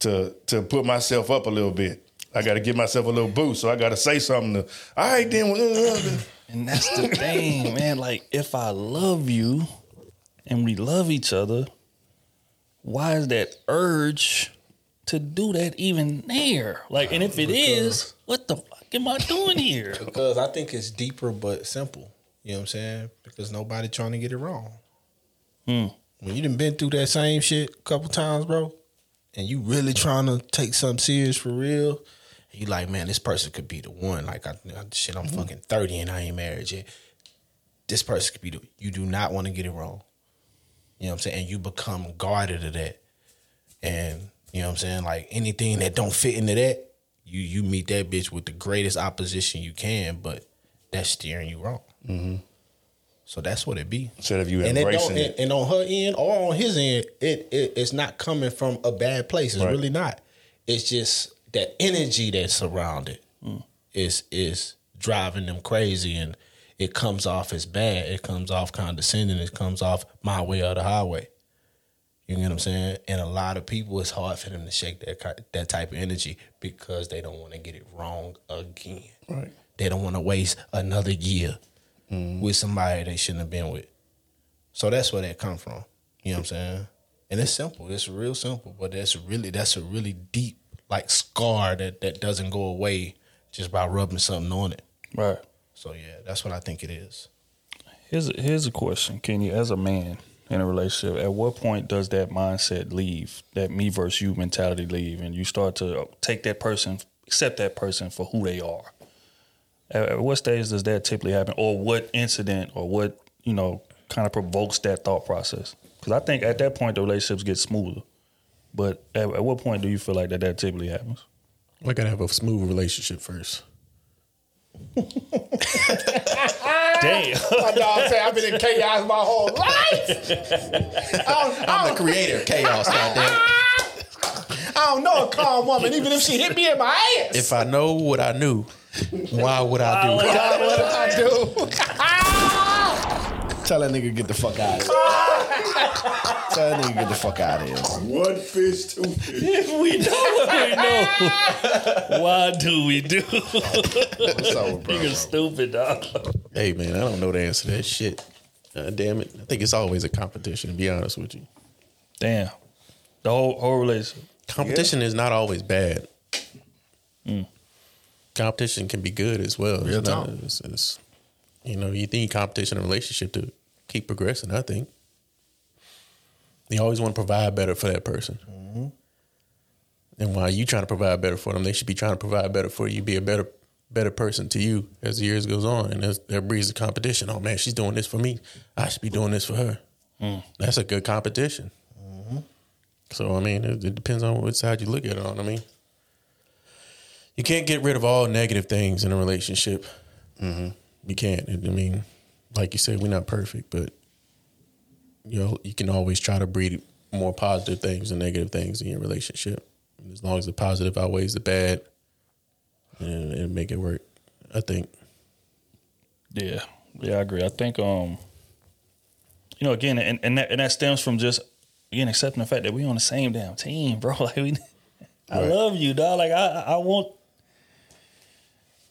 to to put myself up a little bit. I got to give myself a little boost. So I got to say something to. All right, then. uh, And that's the thing, man. Like, if I love you and we love each other, why is that urge to do that even there? Like, and if it is, what the fuck am I doing here? Because I think it's deeper but simple. You know what I'm saying? Because nobody trying to get it wrong. Hmm. When you done been through that same shit a couple times, bro, and you really trying to take something serious for real, and you like, man, this person could be the one. Like, I, I shit, I'm fucking 30 and I ain't married yet. This person could be the. You do not want to get it wrong. You know what I'm saying? And you become guarded of that. And you know what I'm saying? Like anything that don't fit into that, you you meet that bitch with the greatest opposition you can, but that's steering you wrong. Mm-hmm. So that's what it be. Instead of you And, it embracing and, it. and on her end or on his end, it, it it's not coming from a bad place. It's Right. really not. It's just that energy that's surrounded is is driving them crazy, and it comes off as bad. It comes off condescending. It comes off my way or the highway. You get what I'm saying? And a lot of people, it's hard for them to shake that that type of energy because they don't want to get it wrong again. Right. They don't want to waste another year Mm-hmm. with somebody they shouldn't have been with. So that's where that come from. You know what I'm saying? And it's simple. It's real simple, but that's really that's a really deep like scar that that doesn't go away just by rubbing something on it. Right. So yeah, that's what I think it is. Here's a, here's a question, Kenny. As a man in a relationship, at what point does that mindset leave, that me versus you mentality leave, and you start to take that person, accept that person for who they are? At, at what stage does that typically happen, or what incident, or what you know, kind of provokes that thought process? Because I think at that point the relationships get smoother. But at, at what point do you feel like that that typically happens? I gotta have a smooth relationship first. Damn. My dog say I've been in chaos my whole life. I'm the creator of chaos, goddamn. I don't know a calm woman, even if she hit me in my ass. If I know what I knew, why would I do? what did I do? Tell that nigga get the fuck out of here. Ah! Tell that nigga get the fuck out of here. One fish, two fish. If we know what we know. Why do we do? What's up with bro? Nigga stupid, dog. Hey man, I don't know the answer to that shit. Uh, damn it. I think it's always a competition, to be honest with you. Damn. The whole whole relationship. Competition is not always bad. Competition can be good as well. Real It's not- it's- it's- you know, you need competition in a relationship to keep progressing, I think. You always want to provide better for that person. Mm-hmm. And while you trying to provide better for them, they should be trying to provide better for you, be a better better person to you as the years goes on. And there breeds the competition. Oh man, she's doing this for me. I should be doing this for her. Mm. That's a good competition. Mm-hmm. So I mean, it, it depends on what side you look at it on. I mean, you can't get rid of all negative things in a relationship. Mm-hmm. You can't. I mean, like you said, we're not perfect, but you know, you can always try to breed more positive things and negative things in your relationship. And as long as the positive outweighs the bad, and, and make it work. I think. Yeah, yeah, I agree. I think, um, you know, again, and and that, and that stems from just again accepting the fact that we on the same damn team, bro. Like we, I Right. love you, dog. Like I, I want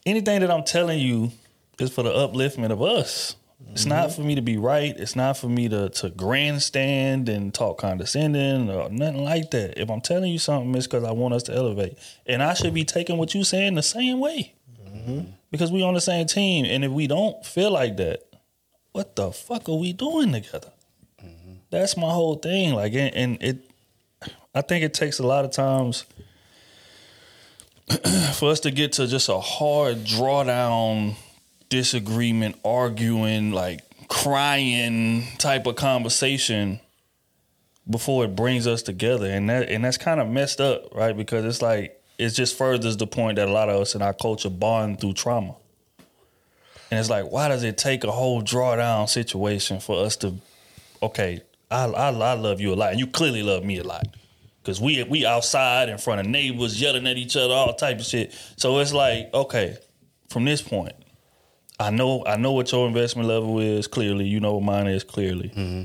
anything that I'm telling you is for the upliftment of us. It's not mm-hmm. for me to be right. It's not for me to to grandstand and talk condescending or nothing like that. If I'm telling you something, it's because I want us to elevate, and I should be taking what you saying the same way mm-hmm. because we on the same team. And if we don't feel like that, what the fuck are we doing together? Mm-hmm. That's my whole thing. Like, and, and it, I think it takes a lot of times for us to get to just a hard drawdown disagreement, arguing, like crying type of conversation before it brings us together. And that and that's kind of messed up, right? Because it's like it just furthers the point that a lot of us in our culture bond through trauma. And it's like, why does it take a whole drawdown situation for us to, okay, I, I, I love you a lot, and you clearly love me a lot, because we we outside in front of neighbors yelling at each other, all type of shit. So it's like, okay, from this point, I know I know what your investment level is clearly. You know what mine is clearly. Mm-hmm.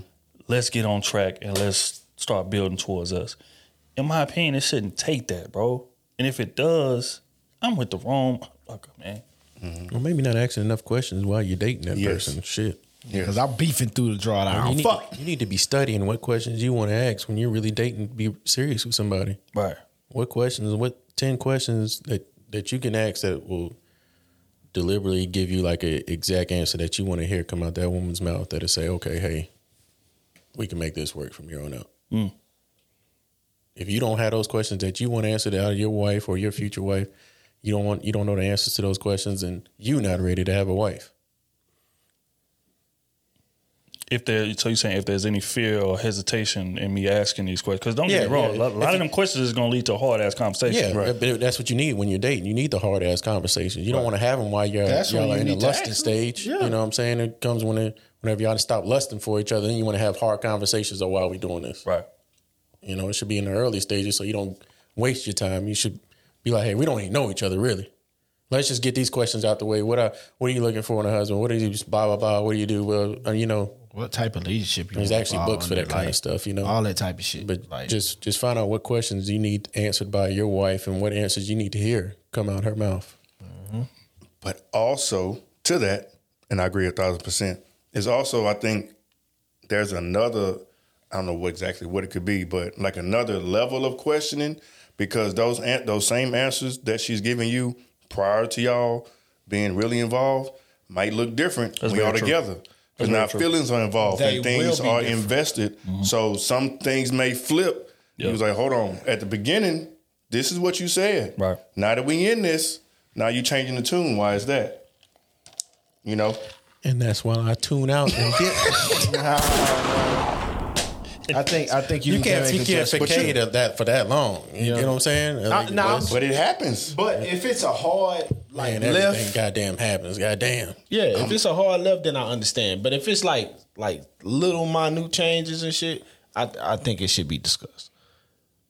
Let's get on track and let's start building towards us. In my opinion, it shouldn't take that, bro. And if it does, I'm with the wrong fucker, man. Mm-hmm. Well, maybe not asking enough questions while you're dating that Yes. person. Shit. Yeah, because I'm beefing through the drawdown. You need, Fuck. you need to be studying what questions you want to ask when you're really dating. Be serious with somebody. Right. What questions? What ten questions that that you can ask that will deliberately give you like an exact answer that you want to hear come out that woman's mouth that'll say, okay, hey, we can make this work from here on out. Mm. If you don't have those questions that you want answered out of your wife or your future wife, you don't want you don't know the answers to those questions, and you not ready to have a wife. If there, so you're saying if there's any fear or hesitation in me asking these questions, because don't get me wrong, yeah. a lot, If of you- them questions is going to lead to a hard ass conversation. Yeah, but that's what you need when you're dating. You need the hard ass conversations. You don't want to have them while you're That's y'all when are you in the need lusting stage. Yeah. You know what I'm saying? It comes when it, whenever y'all stop lusting for each other, then you want to have hard conversations of why we doing this. Right. You know, it should be in the early stages so you don't waste your time. You should be like, hey, we don't even know each other really. Let's just get these questions out the way. What are what are you looking for in a husband? What do you blah blah blah? What do you do? Well, uh, you know, What type of leadership you there's want actually to books for that in kind their of stuff. You know. All that type of shit. but like, just just find out what questions you need answered by your wife and what answers you need to hear come out her mouth. Mm-hmm. But also to that, and I agree a thousand percent, is also I think there's another I don't know what exactly what it could be, but like another level of questioning because those those same answers that she's giving you prior to y'all being really involved might look different when very y'all true. together. Because now feelings are involved They and things are different. invested. Mm-hmm. So some things may flip. He was like, hold on. At the beginning, this is what you said. Right. Now that we in this, now you're changing the tune. Why is that? You know? And that's why I tune out and get. I think I think you, you can't make you can't adjustments. facade that for that long. You know what I'm saying? Like, nah, but- But it happens. But if it's a hard like man, left, goddamn happens. Goddamn. yeah, if it's a hard left, then I understand. But if it's like like little minute changes and shit, I I think it should be discussed.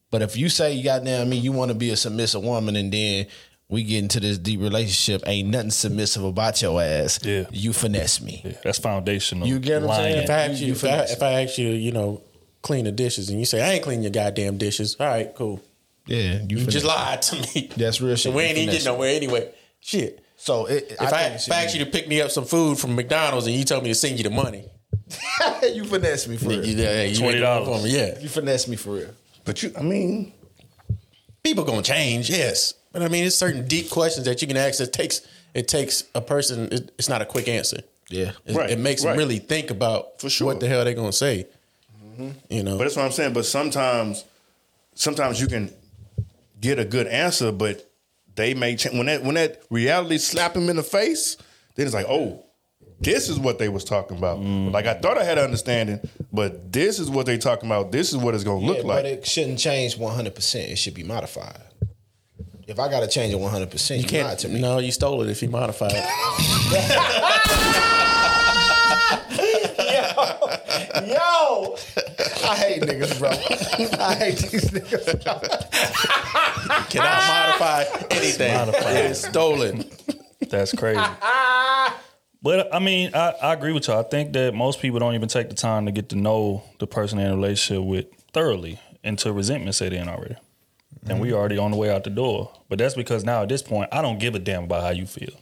But if you say, goddamn me, you want to be a submissive woman, and then we get into this deep relationship, ain't nothing submissive about your ass. Yeah. you finesse me. Yeah, that's foundational. You get what I'm saying? If I ask You- you, you if I, if I ask you, you know, clean the dishes, and you say I ain't clean your goddamn dishes. All right, cool. Yeah, You finesse. just lied to me. That's real shit. And we ain't even finesse. getting nowhere anyway. Shit. So it, If I, think it if I asked you to pick me up some food from McDonald's and you told me to send you the money, you finesse me for you, real. yeah, you $20. for me. Yeah, You finesse me for real. But you, I mean, people gonna change, yes. But I mean, it's certain deep questions that you can ask. It takes it takes a person. It, it's not a quick answer. Yeah. It, Right, it makes them really think about For sure. what the hell they're gonna say. Mm-hmm. You know, but that's what I'm saying. But sometimes, sometimes you can get a good answer, but they may change when that when that reality slap them in the face. Then it's like, oh, this is what they was talking about. Mm. Like I thought I had an understanding, but this is what they talking about. This is what it's gonna look Yeah, like. But it shouldn't change 100%. It should be modified. If I got to change it 100%, you, you can't. can't. to me. No, you stole it if you modified it. Yo, I hate niggas, bro. I hate these niggas. Bro. Cannot modify anything. Modify. It is stolen. That's crazy. but I mean, I, I agree with you. I think that most people don't even take the time to get to know the person they're in a relationship with thoroughly until resentment set in already. And we mm-hmm. already on the way out the door. But that's because now at this point, I don't give a damn about how you feel.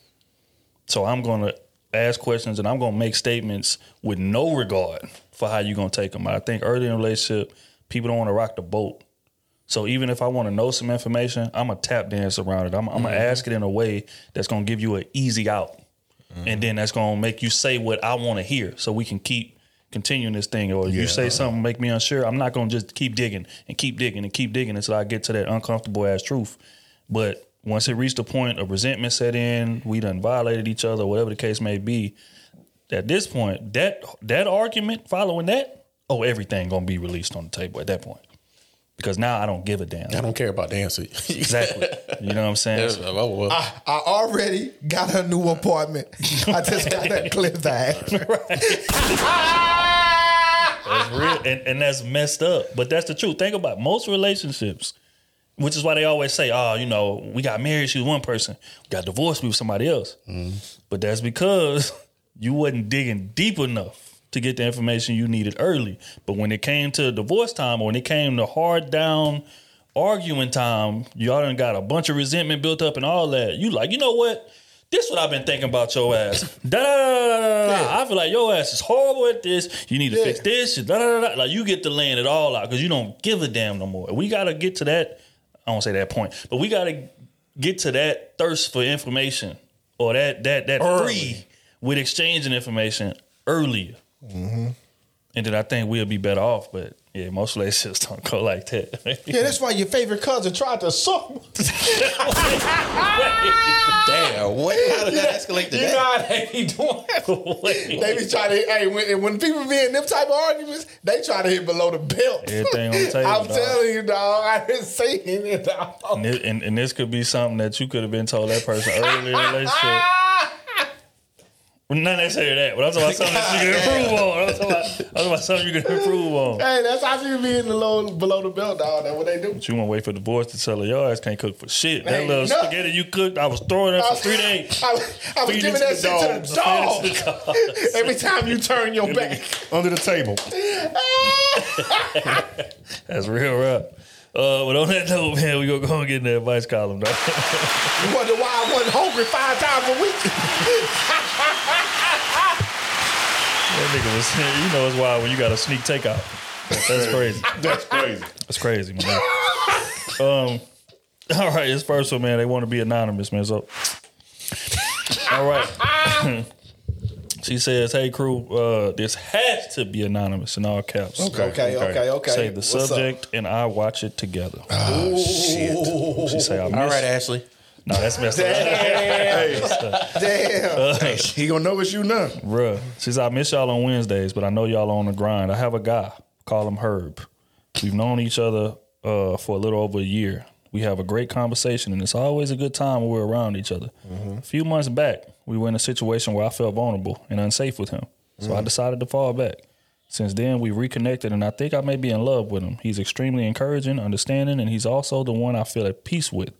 So I'm going to ask questions and I'm going to make statements with no regard for how you're going to take them. I think early in a relationship, people don't want to rock the boat. So even if I want to know some information, I'm gonna tap dance around it. I'm, I'm gonna mm-hmm. ask it in a way that's gonna give you an easy out, and mm-hmm. then that's gonna make you say what I want to hear, so we can keep continuing this thing. Or you say something make me unsure, I'm not gonna just keep digging and keep digging and keep digging until I get to that uncomfortable ass truth. But once it reached a point of resentment set in, we done violated each other, whatever the case may be. At this point, that that argument following that, oh, everything gonna be released on the table at that point. Because now I don't give a damn. I don't care about the answer. Exactly. You know what I'm saying? Yeah, oh, well. I, I already got a new apartment. I just got that clip back. That's real, and, and that's messed up. But that's the truth. Think about it. most relationships, which is why they always say, "Oh, you know, we got married, she was one person, we got divorced, we was somebody else." Mm-hmm. But that's because you wasn't digging deep enough to get the information you needed early. But when it came to divorce time, or when it came to hard down arguing time, y'all done got a bunch of resentment built up and all that. You like, you know what? This what I've been thinking about your ass. Da da da da da. I feel like your ass is horrible at this. You need to fix this. Da da da da. Like you get to laying it all out because you don't give a damn no more. We gotta get to that. I don't say that point, but we gotta get to that thirst for information or that that that free with exchanging information earlier. Mm-hmm. And then I think we'll be better off. But yeah, most relationships don't go like that. yeah, that's why your favorite cousin tried to suck. Damn, what? How did that escalate to You know how they be doing. They be trying to. Hey, when, when people be in them type of arguments, they try to hit below the belt. Everything on the table, I'm dog. telling you, dog. I didn't say anything, dog. And, this, and, and this could be something that you could have been told that person earlier in the relationship. Well, Not necessarily that, but I'm talking about something that you can improve on. I'm talking about, talking about something you can improve on. Hey, that's how people be in the low below the belt, dog. That's what they do. But you want to wait for divorce to tell her your ass can't cook for shit. That Hey, little no. spaghetti you cooked, I was throwing it for three days. I, I was giving that the shit to the dog. dogs. To the dogs. Every time you turn your back. Under the table. That's real rough. Uh, but on that note, man, we gonna go and get in the advice column, dog. You wonder why I wasn't hungry five times a week. That nigga was, you know, it's wild when you got a sneak takeout. That's crazy. That's crazy. That's crazy, man. um, all right, this first one, man. They want to be anonymous, man. So, all right. she says, "Hey, crew, uh, this has to be anonymous in all caps. Okay. Okay, okay, okay. okay. Say the What's up? subject, and I watch it together. Oh shit. She say, I miss. All right, Ashley. No, that's messed up. Damn. He gonna know it's you now. Bruh. She said, I miss y'all on Wednesdays, but I know y'all on the grind. I have a guy, call him Herb. We've known each other uh, for a little over a year. We have a great conversation, and it's always a good time when we're around each other. A few months back, we were in a situation where I felt vulnerable and unsafe with him. So I decided to fall back. Since then, we reconnected, and I think I may be in love with him. He's extremely encouraging, understanding, and he's also the one I feel at peace with.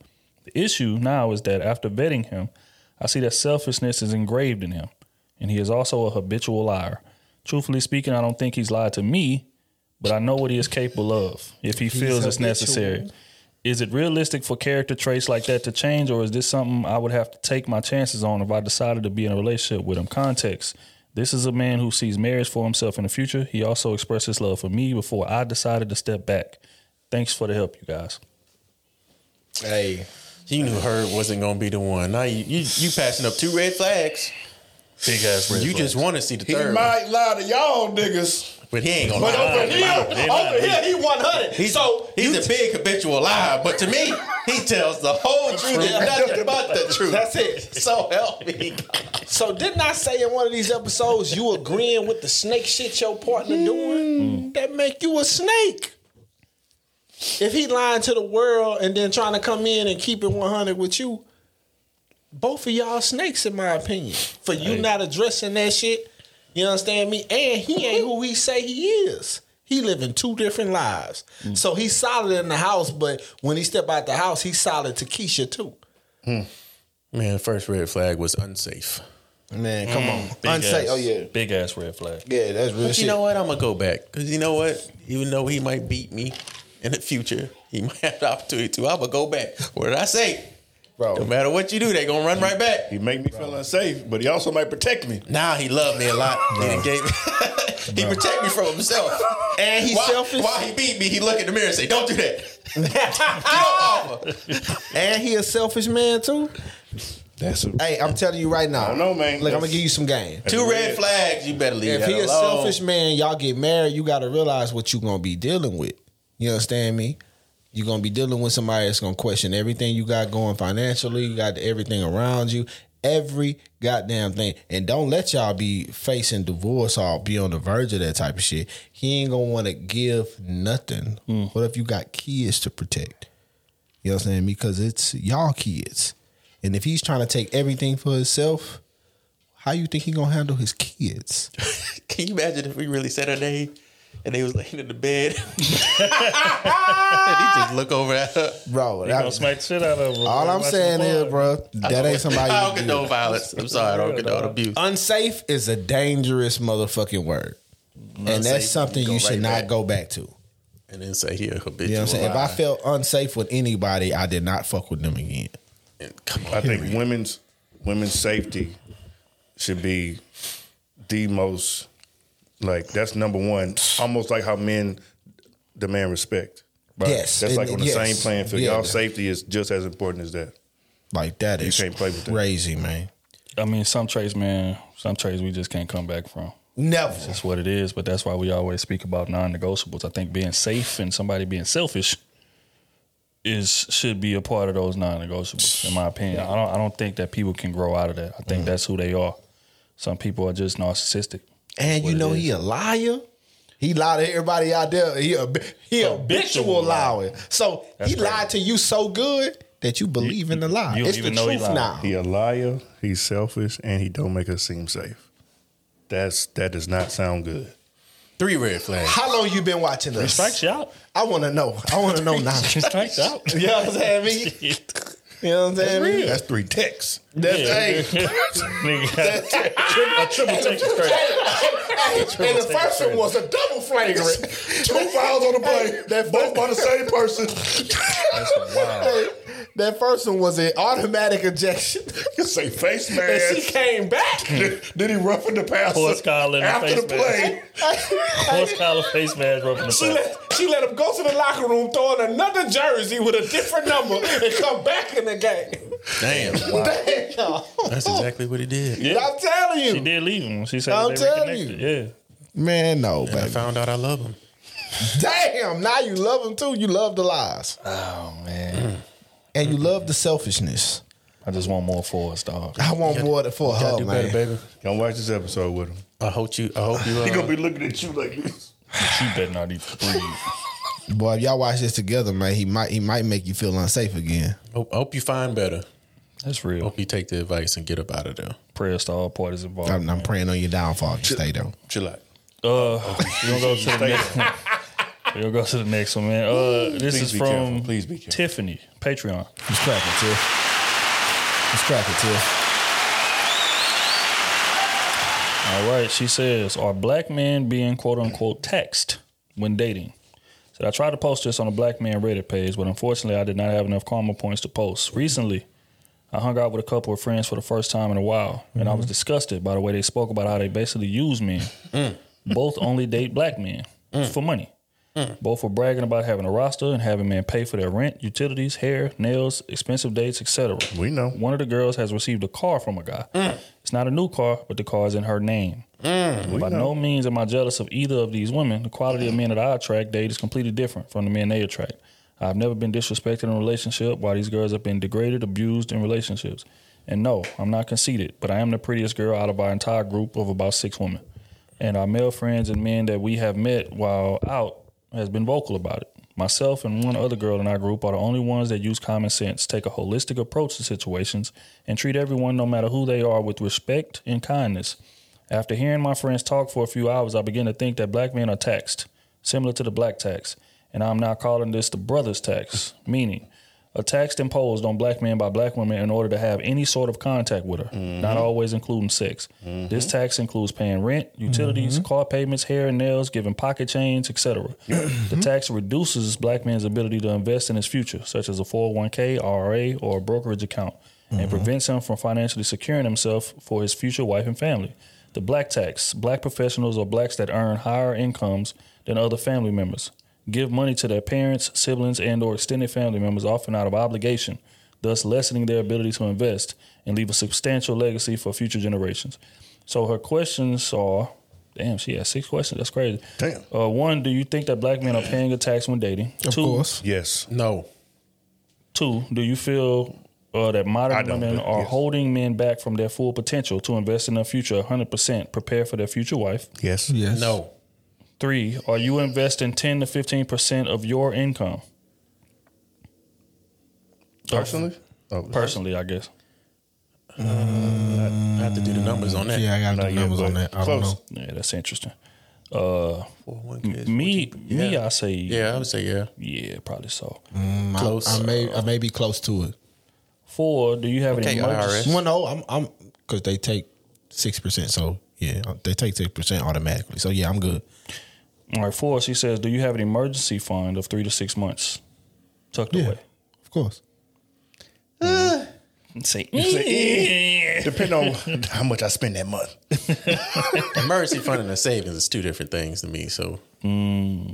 The issue now is that after vetting him, I see that selfishness is engraved in him, and he is also a habitual liar. Truthfully speaking, I don't think he's lied to me, but I know what he is capable of if he feels it's habitual. necessary. Is it realistic for character traits like that to change, or is this something I would have to take my chances on if I decided to be in a relationship with him? Context. This is a man who sees marriage for himself in the future. He also expressed his love for me before I decided to step back. Thanks for the help, you guys. Hey, You knew Herb wasn't gonna be the one. Now you you, you passing up two red flags. Big ass red you flags. just want to see the He third, one. might lie to y'all niggas, but he ain't gonna but lie. over here, over here, he 100. He's, so he's a big habitual liar, but to me, he tells the whole truth and nothing but the truth. that's it. So help me. So didn't I say in one of these episodes you agreeing with the snake shit your partner doing? Mm. That make you a snake. If he lying to the world and then trying to come in and keep it 100 with you, both of y'all snakes in my opinion. For you not addressing that shit, you understand me? And he ain't who he say he is. He living two different lives. Mm. So he's solid in the house, but when he step out the house, he's solid to Keisha too. Hmm. Man, first red flag was unsafe. Man, come on. Big Unsafe. ass- Oh yeah. Big ass red flag. Yeah, that's real But shit. you know what? I'm gonna go back because you know what? Even though he might beat me in the future, he might have the opportunity to. I'm gonna go back. What did I say? Bro. No matter what you do, they gonna run right back. He make me feel unsafe, but he also might protect me. Now he loved me a lot. He done gave he protect me from himself. And he's While, selfish. while he beat me, he look in the mirror and say, "Don't do that." Get off offer. And he a selfish man too. That's a, Hey, I'm telling you right now. I don't know, man. Look, I'm gonna give you some game. Two red flags. You better leave If that he a selfish man, y'all get married, you gotta realize what you gonna be dealing with. You understand me? You're gonna be dealing with somebody that's gonna question everything you got going financially, you got everything around you, every goddamn thing. And don't let y'all be facing divorce or be on the verge of that type of shit. He ain't gonna wanna give nothing. Hmm. What if you got kids to protect? You know what I'm saying? Because it's y'all kids. And if he's trying to take everything for himself, how you think he gonna handle his kids? Can you imagine if we really said her name and they was laying in the bed and he just look over at her? Bro, He that- gonna smack shit out of her. all I'm Watch saying the is, ball. bro, that ain't somebody. I you don't do. condone violence. I'm sorry. I don't Yeah, condone abuse. Unsafe is a dangerous motherfucking word, and Unsafe, that's something you you, should right not back. go back to. And then say here, habitual. You know what I'm saying? If I lie. felt unsafe with anybody, I did not fuck with them again. And come on, I think women's women's safety should be the most like that's number one. Almost like how men demand respect. Yes, That's and- like on the yes. same playing field. Yeah. Y'all safety is just as important as that. Like that You is can't play with that. crazy, man. I mean, some trades, man, some trades we just can't come back from. Never. That's what it is. But that's why we always speak about non-negotiables. I think being safe and somebody being selfish is should be a part of those non-negotiables. In my opinion, I don't. I don't think that people can grow out of that. I think Mm. that's who they are. Some people are just narcissistic. And you know is. he a liar. He lied to everybody out there. He a he a habitual liar. So he lied to you so good that you believe in the lie. you don't it's the even know he truth lied. now. He a liar. He's selfish, and he don't make us seem safe. That's that does not sound good. three red flags. How long you been watching this? Strikes you out. I want to know. I want to know now. Strikes out. you know what I'm saying? You know what I'm saying? me? That's three ticks. That's Yeah. hey. Nigga a triple take. Hey, and the first one was a double flagrant. Two fouls on the play. That Both by the same person. That's Hey, that first one was an automatic ejection. You say face mask. and she came back. Did, did he roughen the passer Horse collar and the after face the play? Horse collar face mask rubbing the She let, she let him go to the locker room, throw in another jersey with a different number, and come back in the game. Damn, Damn. that's exactly what he did. Yeah. I'm telling you. She did leave him. She said I'm they telling reconnected. you. Yeah. Man, no, And I found out I love him. Damn, now you love him too. You love the lies. Oh man. And you love the selfishness. I just want more for us, dog. I want more for Gotta her, do man. better, baby. Come watch this episode with him. I hope you. I hope you. He Uh, gonna be looking at you like this. She better not even breathe. Boy, if y'all watch this together, man, he might he might make you feel unsafe again. hope, I hope you find better. That's real. Hope you take the advice and get up out of there. Prayers to all parties involved. I'm, I'm praying on your downfall. if you Stay there. Chill out. Uh, we're gonna go to the next one. Gonna go to the next one, man. Uh, this Please is be from careful. Please be careful. Tiffany, Patreon. Who's cracking, Tiff? Who's cracking, Tiff? All right, she says, "Are black men being quote unquote taxed when dating. So I tried to post this on a Black Man Reddit page, but unfortunately, I did not have enough karma points to post. Recently, I hung out with a couple of friends for the first time in a while, and I was mm-hmm. disgusted by the way they spoke about how they basically use men. Mm. Both only date black men mm. for money. Mm. Both were bragging about having a roster and having men pay for their rent, utilities, hair, nails, expensive dates, etc. We know. One of the girls has received a car from a guy. Mm. It's not a new car, but the car is in her name. Mm. By no means am I jealous of either of these women. The quality of men that I attract, date, is completely different from the men they attract. I've never been disrespected in a relationship while these girls have been degraded, abused in relationships. And no, I'm not conceited, but I am the prettiest girl out of our entire group of about six women. And our male friends and men that we have met while out has been vocal about it. Myself and one other girl in our group are the only ones that use common sense, take a holistic approach to situations, and treat everyone, no matter who they are, with respect and kindness. After hearing my friends talk for a few hours, I begin to think that black men are taxed, similar to the black tax. And I'm now calling this the brothers tax, meaning a tax imposed on black men by black women in order to have any sort of contact with her, not mm-hmm. always including sex. This mm-hmm. tax includes paying rent, utilities, mm-hmm. car payments, hair and nails, giving pocket change, etc. the tax reduces black men's ability to invest in his future, such as a 401k, IRA, or a brokerage account, and prevents him from financially securing himself for his future wife and family. The black tax, black professionals or blacks that earn higher incomes than other family members give money to their parents, siblings, and or extended family members often out of obligation, thus lessening their ability to invest and leave a substantial legacy for future generations. So her questions are damn, she has six questions. That's crazy. Damn. Uh, one, do you think that black men are paying a tax when dating? Of Two, course. Yes. No. Two, do you feel uh, that modern women are yes. holding men back from their full potential to invest in their future 100%, prepare for their future wife? Yes. Yes. No. Three, are you investing 10 to 15% of your income? Personally? Oh, Personally, I guess. I have to do the numbers on that. Yeah, I got Not the yet, numbers on that. I don't close. know. Yeah, that's interesting. Uh, 401ks, me, 14. me, Yeah. I say, Yeah, I would say yeah. yeah, probably so. Mm, Close. I, may I may be close to it. Four, do you have any Okay, emergency? IRS. Well, no, I'm I'm because they take six percent. So yeah, they take six percent automatically. So yeah, I'm good. All right, four, she says, do you have an emergency fund of three to six months tucked Yeah, away? of course. Uh, say, depending on how much I spend that month. Emergency fund and a savings is two different things to me. So, hmm.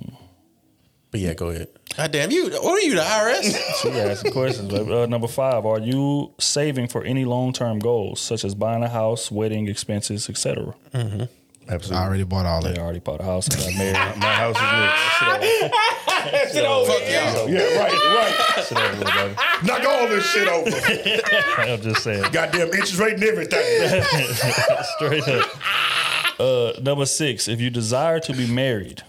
but yeah, go ahead. God damn you! What are you, the IRS? She asked some questions. But, uh, number five, are you saving for any long term goals, such as buying a house, wedding expenses, etc.? I mm-hmm. Absolutely. already bought all They that. already bought a house and got married. My house is next. Fuck y'all. Yeah, right, right. Shit over with, baby. right. Knock all this shit over. I'm just saying. Goddamn interest rate and everything. Straight up. Uh, number six, if you desire to be married,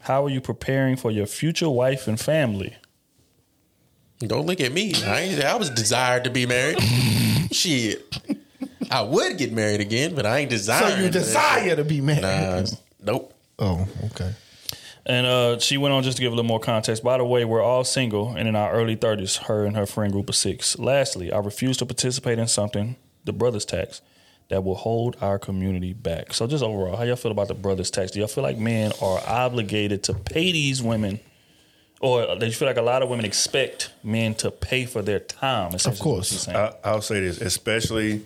how are you preparing for your future wife and family? Don't look at me. I ain't, I was desired to be married. Shit. I would get married again, but I ain't So you desire to be married? Nah, nope. Oh, okay. And uh, she went on just to give a little more context. By the way, we're all single and in our early 30s, her and her friend group of six. Lastly, I refuse to participate in something, the brothers tax, that will hold our community back. So, just overall, how y'all feel about the brothers tax? Do y'all feel like men are obligated to pay these women, or do you feel like a lot of women expect men to pay for their time? Of is what course. saying. I, I'll say this, especially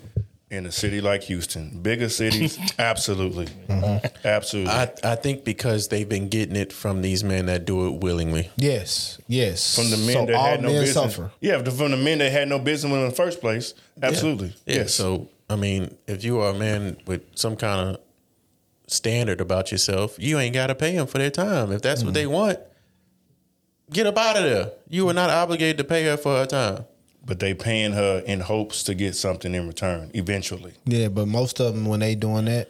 in a city like Houston, bigger cities, absolutely, mm-hmm. absolutely. I, I think because they've been getting it from these men that do it willingly. Yes, yes. from the men so that all had no men business. suffer. Yeah, from the men that had no business in the first place. Absolutely. Yeah. Yes. So I mean, if you are a man with some kind of standard about yourself, you ain't got to pay them for their time. If that's what mm-hmm. they want, get up out of there. You are not obligated to pay her for her time. But they paying her in hopes to get something in return eventually. Yeah, but most of them when they doing that,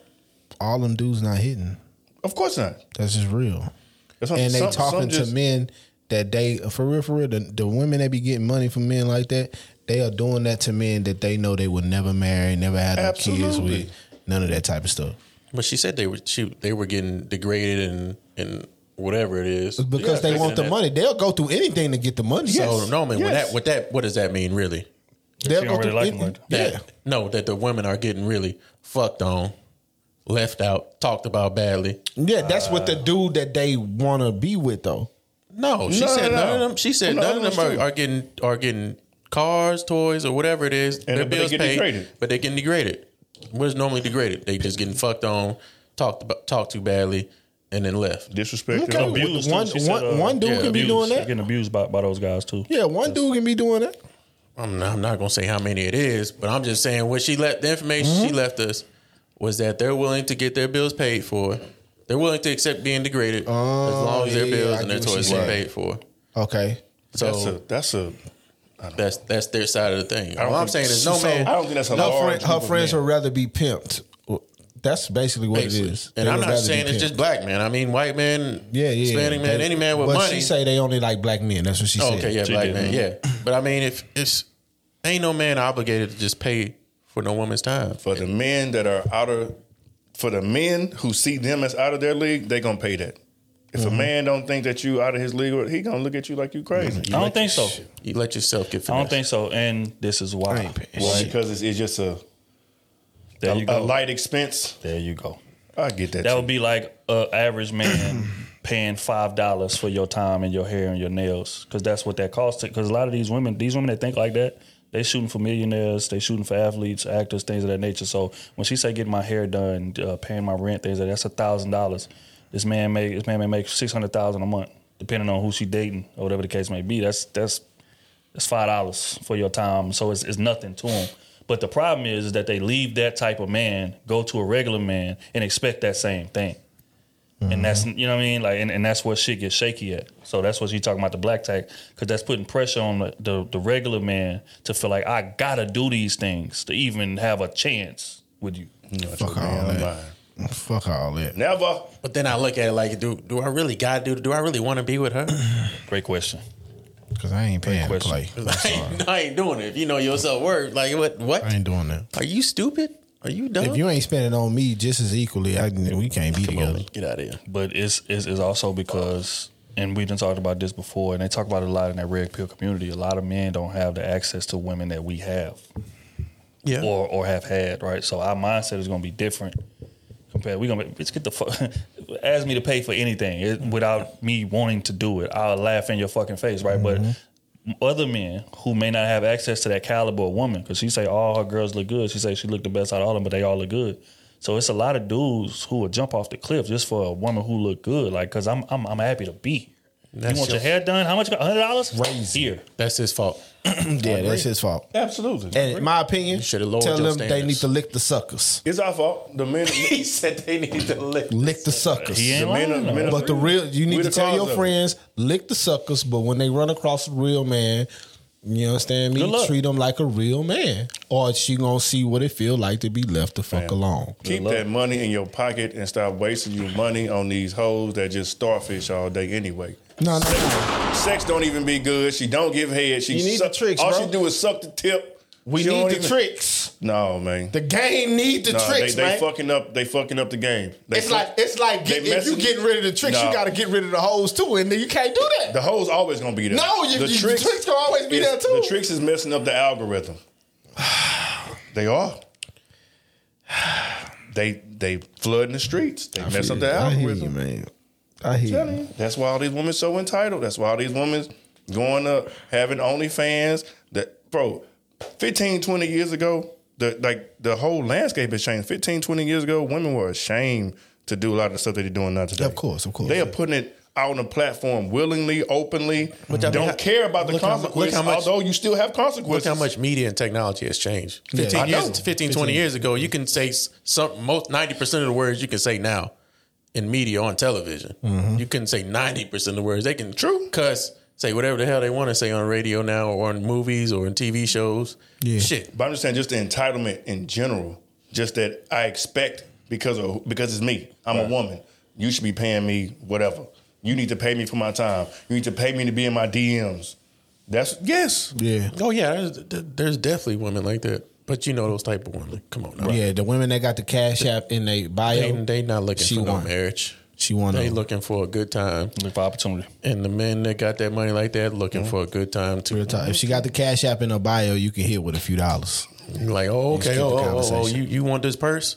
all them dudes not hitting. Of course not. That's just real. That's what- and they some- talking some to men that they for real for real the, the women that be getting money from men like that they are doing that to men that they know they would never marry never have no kids with none of that type of stuff But she said they were she, they were getting degraded and and whatever it is because they want the that. money they'll go through anything to get the money So no man, Yes. what that what that what does that mean really? they'll She go don't through like any- them like yeah That, No, that the women are getting really fucked on left out, talked about badly. Yeah, that's what the uh, dude that they want to be with though. No, she No, said no, none of them. She said From the none of them are, are getting are getting cars, toys, or whatever it is. And their but they bills get paid, degraded. but they're getting degraded. What is normally degraded? They just getting fucked on, talked about, talked too badly, and then left. Disrespect. Okay. Abused, too. One- She said, one- one dude can be doing that? They're Getting abused by, by those guys too. Yeah, one dude can be doing that. I'm not, I'm not gonna say how many it is, but I'm just saying what she left. The information Mm-hmm. she left us was that they're willing to get their bills paid for. They're willing to accept being degraded as long as their Oh, yeah, bills I and their get toys you're get paid for. Okay. So That's a that's a. that's that's their side of the thing. don't All I'm saying is no So- man. I don't think that's a Her, large. friend, her friends men. would rather be pimped. Well, That's basically what Basically. it is. And They I'm not saying it's just black men. I mean white men, yeah, yeah. Hispanic man, They- any man with but money. she say they only like black men. That's what she Oh, said. okay, yeah, She black did. man, yeah. But I mean, if it's ain't no man obligated to just pay for no woman's time. for the men that are out of for the men who see them as out of their league, they gonna pay that. If Mm-hmm. a man don't think that you out of his league, he gonna look at you like you crazy. I don't think so. You let yourself get. I don't think so. And this is I why. ain't Well, because it's, it's just a There a, you a go. light expense. There you go. I get that. That would be like an average man paying five dollars for your time and your hair and your nails, because that's what that costs. Because a lot of these women, these women that think like that, they shooting for millionaires, they shooting for athletes, actors, things of that nature. So when she say getting my hair done, uh, paying my rent, things like that, that's a thousand dollars. This man make this man may make six hundred thousand a month, depending on who she dating or whatever the case may be. That's that's that's five dollars for your time. So it's, it's nothing to them. But the problem is, is that they leave that type of man, go to a regular man, and expect that same thing. And that's mm-hmm. you know what I mean, like, and, and that's where shit gets shaky at. So that's what you talking about the black tag, because that's putting pressure on the, the the regular man to feel like I gotta do these things to even have a chance with you. Fuck all that. Fuck all that. Never. But then I look at it like, do do I really got to do? Do I really want to be with her? Great question. Because I ain't paying to play. I'm I ain't, I ain't doing it. If you know yourself worth, like what? What? I ain't doing that. Are you stupid? Are you dumb? If you ain't spending on me just as equally, I, we can't be Come together. on, get out of here. But it's, it's it's also because, and we've been talked about this before, and they talk about it a lot in that red pill community. A lot of men don't have the access to women that we have. Yeah. or or have had, right? So our mindset is going to be different compared. We're gonna let's get the fuck. ask me to pay for anything it, without me wanting to do it. I'll laugh in your fucking face, right? But mm-hmm. other men who may not have access to that caliber of woman, because she say all her girls look good. She say she look the best out of all of them, but they all look good. So it's a lot of dudes who will jump off the cliff just for a woman who look good. Like, cause I'm I'm, I'm happy to be. That's you want your- your hair done? How much? Hundred dollars? Crazy. Here. That's his fault. Yeah, that's his fault. Absolutely. And in my opinion, should've lowered tell your them they need to lick the suckers. it's our fault. The men. he said they need to lick. Lick the suckers. He ain't The men lying. are- men But the real, you need We to tell your friends, lick the suckers. But when they run across a real man, you understand me? Treat them like a real man, or she gonna see what it feel like to be left the fuck alone. Keep that money in your pocket and stop wasting your money on these hoes that just starfish all day anyway. No, no, no. Sex don't even be good. She don't give head. She You need suck- the tricks, All bro. she do is suck the tip. We She need don't the even- tricks. No, man. The game need the no, tricks, they, they man. fucking up. They fucking up the game. They it's fuck- like it's like get, if you messing- getting rid of the tricks, Nah. you got to get rid of the hoes too, and then you can't do that. the hoes always gonna be there. No, you- you- the tricks gonna always be is- there, too. The tricks is messing up the algorithm. they are. They they flooding the streets. They mess up the I hear you, algorithm. man. I hear you. you. That's why all these women so entitled. That's why all these women going up having OnlyFans. That bro, 15, 20 years ago, the like the whole landscape has changed. 15, 20 years ago, women were ashamed to do a lot of the stuff that they're doing now today. Of course, of course. They are putting it out on the platform willingly, openly. Which I mean, don't how- care about the look how consequences, how much- although you still have consequences. Look how much media and technology has changed. 15 I years, know. 15, 20 years ago, you can say some most 90% of the words you can say now in media on television. Mm-hmm. You couldn't say 90% of the words. They can True. cuss, say whatever the hell they want to say on radio now or on movies or in TV shows. Yeah. Shit. But I'm just saying, just the entitlement in general. Just that I expect because of because it's me. I'm a woman. You should be paying me whatever. You need to pay me for my time. You need to pay me to be in my DMs. That's yes. Yeah. Oh, yeah. There's, there's definitely women like that. But you know those type of women. Come on now. Yeah, the women that got the cash app in their bio, They, they not looking She for no won. marriage. she want They to looking for a good time. Look for opportunity. And the men that got that money like that looking for a good time too. If she got the cash app in her bio, you can hit with a few dollars. Like, oh, okay, skip oh, oh, oh, oh, you, you want this purse?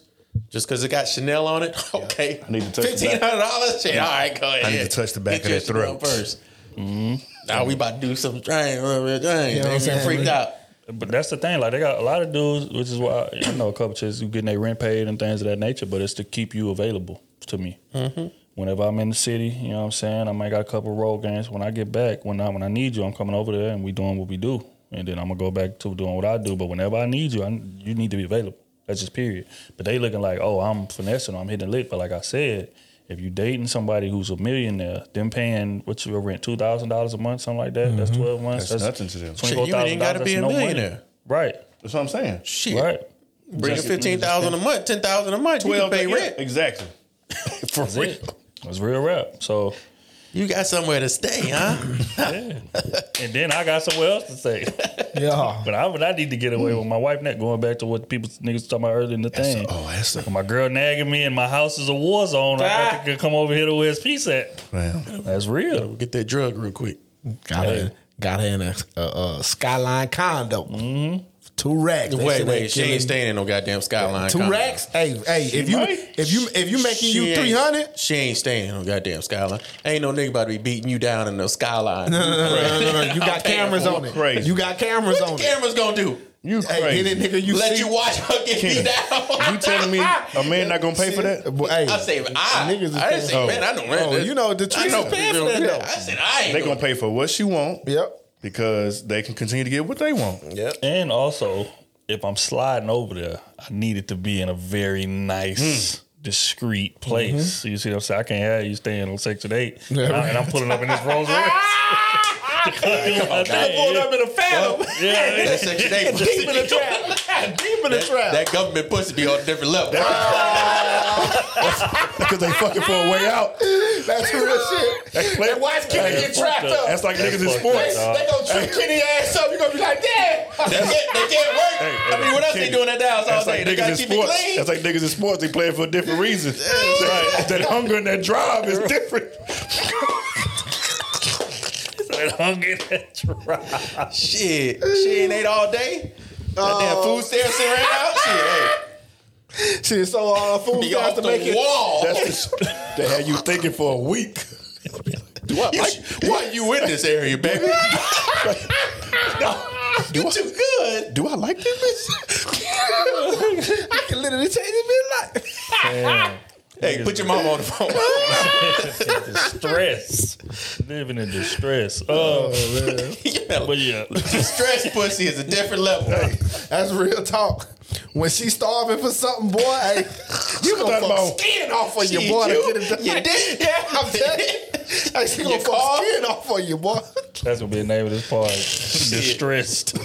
Just because it got Chanel on it, okay. I need to touch the fifteen hundred dollars. Shit, all right, go ahead. I need to touch the back Get of that your Chanel throat. 1st mm-hmm. Now we about to do some thing. Dang, uh, know what I'm they saying? freaked out. But that's the thing. Like they got a lot of dudes, which is why I know a couple chicks who getting their rent paid and things of that nature. But it's to keep you available to me. Mm-hmm. Whenever I'm in the city, you know what I'm saying. I might got a couple of road games. When I get back, when I when I need you, I'm coming over there and we doing what we do. And then I'm gonna go back to doing what I do. But whenever I need you, I, you need to be available. That's just period. But they looking like, oh, I'm finessing, I'm hitting lick. But like I said, if you're dating somebody who's a millionaire, them paying what's your rent two thousand dollars a month, something like that. That's mm-hmm. twelve months. That's nothing to them. Shit, you ain't gotta be a millionaire. Right. That's what I'm saying. Shit, Right. bring Just- fifteen thousand a month, ten thousand a month. You can pay yeah, rent. Exactly. For That's real. it. It's real rap. So, You got somewhere to stay, huh? yeah. and then I got somewhere else to stay. Yeah. But I, but I need to get away with my wife. Not going back to what people niggas talking about earlier in the thing. Oh, that's a, my girl nagging me and my house is a war zone. I got to ah. come over here to where his peace at. man. That's real. Get that drug real quick. Got her, got her in a, a, a skyline condo. Mm-hmm. Two racks. They Wait, wait, she ain't killing- staying in no goddamn skyline. Two condo. racks. Hey, hey. If you might. if you if you making She you ain't- three hundred. She ain't staying in no goddamn skyline. Ain't no nigga about to be beating you down in no skyline. No, no, no, no, no, no. You got cameras on it. Crazy. You got cameras What on the it. camera's gonna do? You Hey, crazy. hit it, nigga. You Let see, you watch her get beat down. You telling me a man not gonna pay for that? Well, hey, I say I. Niggas is I didn't say paying- man. I know. Oh, you know, the I trees know. is paying for that, Yeah, though. I said I ain't. They gonna gonna pay for what she want Yep. Because they can continue to get what they want. Yep. And also, if I'm sliding over there, I need it to be in a very nice, hmm. discreet place. Mm-hmm. You see what I'm saying? I can't have you staying on Section 8. And, I, and I'm pulling up in this Rolls Royce. I'm pulling up in a phantom. Yeah, That section eight. Deep in the trap. Deep in the trap. That government pussy be on a different level. Because they fucking for a way out. That's real shit. That watch Kenny get trapped up. That's like niggas in sports. up, They gonna treat Kenny ass up. You gonna be like, damn. They can't, they can't work. Hey, I mean, what else Kenny, they doing at the house all That's day? like They niggas gotta in keep it sports. clean. That's like niggas in sports. They playing for a different reason. That, that hunger and that drive is different. that hunger, that drive. Shit, she ain't ate all day. That damn food oh. stamps ran out. Shit, Shit, so uh, food hey, be starts off to the make it. wall. That's the, they had you thinking for a week. Do I like? Why you in this area, baby? no. you too good. Do I like this? I can literally change it Damn. Hey, put your mom on the phone. Distress. Living in distress. Uh, oh, yeah, but yeah. stress pussy is a different level. bitch. That's real talk. When she starving for something, boy, hey, you gonna talking fuck about- skin off of She your boy you? to get it done. You did? Yeah, I'm telling you. Hey, she gonna Your fuck car? skin off of you, boy. That's gonna be the name of this part. Distressed.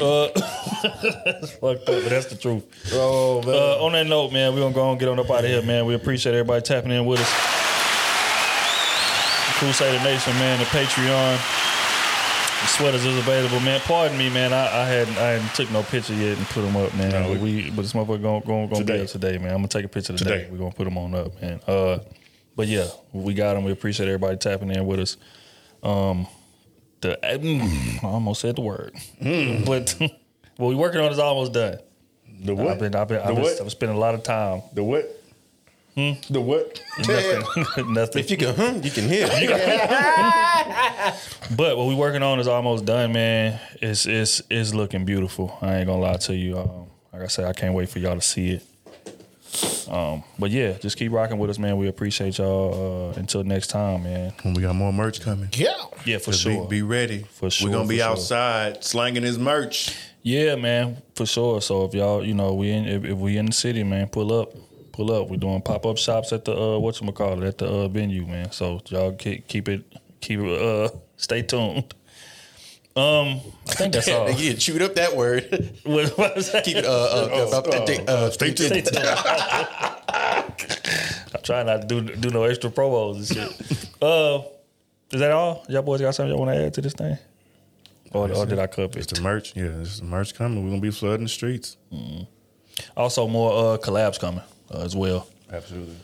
Uh, that's fucked up, but that's the truth. Oh man. Uh, on that note, man, we're gonna go and get on up out of here, man. We appreciate everybody tapping in with us. Crusader Nation, man, the Patreon. The sweaters is available, man. Pardon me, man. I, I hadn't I hadn't took no picture yet and put them up, man. No, but we- we but this motherfucker gonna gonna, gonna be Today. up today, man. I'm gonna take a picture today. Today. We're gonna put them on up, man. Uh, but yeah, we got them. We appreciate everybody tapping in with us. Um, the mm, I almost said the word, but what we working on is almost done. The what? I've been I've been, I've been? I've been spending a lot of time. The what? The what? Nothing, nothing. If you can, hmm, you can hear. But what we working on is almost done, man. It's it's it's looking beautiful. I ain't gonna lie to you. Um, like I said, I can't wait for y'all to see it. Um, but yeah, just keep rocking with us, man. We appreciate y'all. Uh, until next time, man. When we got more merch coming. Yeah. Yeah, for sure. Be, ready. For sure, We're gonna be for sure. outside slanging his merch. Yeah, man, for sure. So if y'all, you know, we in if, if we in the city, man, pull up, pull up. We're doing pop up shops at the uh, what you call it at the uh, venue, man. So y'all keep, keep it, keep it, uh, stay tuned. Um, I think that's all. you chewed up that word. What, what was that? Keep it. Uh, uh, uh, uh, uh, Stay tuned. Stay tuned. I'm trying not to do do no extra promos and shit. Uh, is that all? Y'all boys got something y'all want to add to this thing? Or, or did I cover It's it? the merch. Yeah, it's the merch coming. We're gonna be flooding the streets. Also, more uh, collabs coming uh, as well. Absolutely.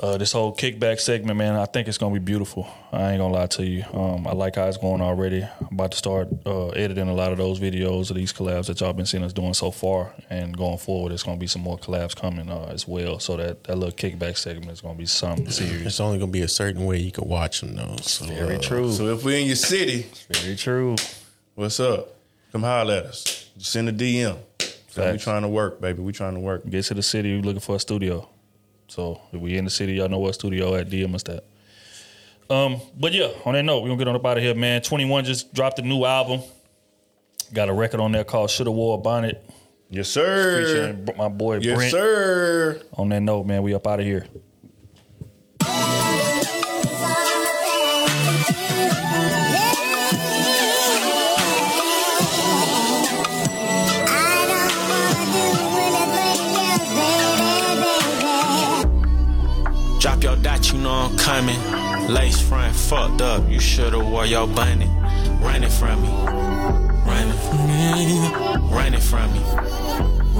Uh, this whole kickback segment, man, I think it's gonna be beautiful. I ain't gonna lie to you. Um, I like how it's going already. I'm about to start uh, editing a lot of those videos of these collabs that y'all been seeing us doing so far, and going forward, it's gonna be some more collabs coming uh, as well. So that that little kickback segment is gonna be something serious. It's only gonna be a certain way you can watch them though. So, Very uh, true. So if we're in your city, Very true. what's up? Come holler at us. Send a DM. So we Facts. trying to work, baby. We trying to work. Get to the city, we looking for a studio. So if we in the city, y'all know what studio at. DM us that. Um, but yeah, on that note, we're gonna get on up out of here, man. 21 just dropped a new album. Got a record on there called Shoulda Wore a Bonnet. Yes, sir. Featuring my boy Yes, Brent. sir. On that note, man, we up out of here. Coming. Lace front fucked up, you should've wore your bunny. Running from me, running from me, running from me,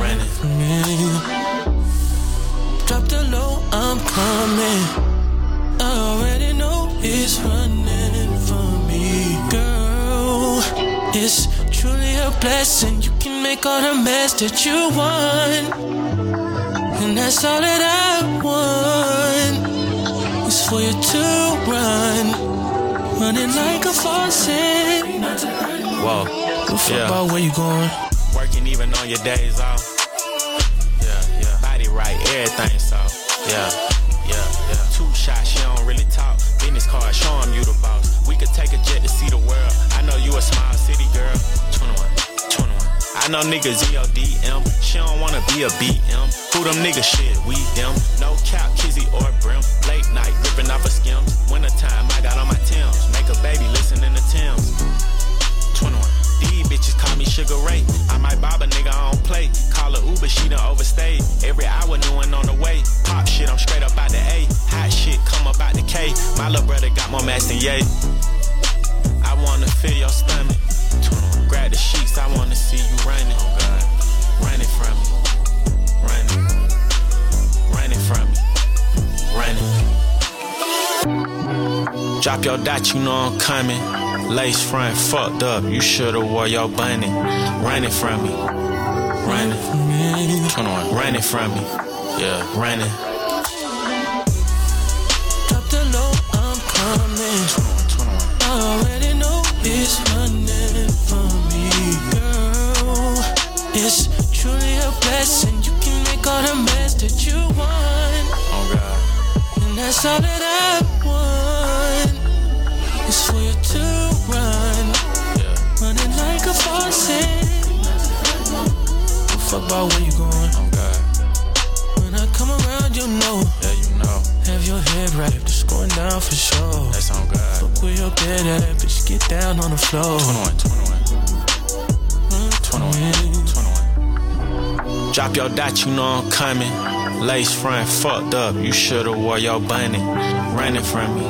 running from me. Drop the low, I'm coming. I already know it's running from me, girl. It's truly a blessing. You can make all the mess that you want. And that's all that I want for you to run, running like a faucet. Whoa, yeah. about where you going? Working even on your days off. Yeah, yeah. Body right, everything soft. Yeah, yeah, yeah. Two shots, she don't really talk. Business card, show 'em you the boss. We could take a jet to see the world. I know you a small city girl. 21, 21. I know niggas in. She don't wanna be a BM. Who them niggas shit? We them. No cap, kizzy or brim. Late night, ripping off a skims. Wintertime, I got on my Timbs. Make a baby listening to Tim's. 21. These bitches call me Sugar Ray. I might bob a nigga on play. Call her Uber, she done overstayed. Every hour, new one on the way. Pop shit, I'm straight up out the A. Hot shit, come up out the K. My little brother got more mass than Ye. I wanna feel your stomach. Grab the sheets, I wanna see you running. Oh, running from me. Running. Running from me. Running. Drop your dot, you know I'm coming. Lace front fucked up, you shoulda wore your bunny. Running from me. Running. 21. Running from me. Yeah, running. Drop the low, I'm coming. 21. 21 is running for me, girl. It's truly a blessing. You can make all the mess that you want. Oh God. And that's all that I want. Is for you to run, yeah. running like a faucet. Don't fuck about where you going. Oh God. When I come around, you know. Yeah, you know. Have your head wrapped going down for sure. That's on God. Fuck where your bed at, bitch, get down on the floor. 21, 21. 21. Drop your dot, you know I'm coming. Lace front fucked up, you shoulda wore your bunny. Running from me,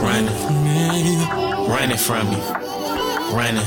running from me, running from me, running.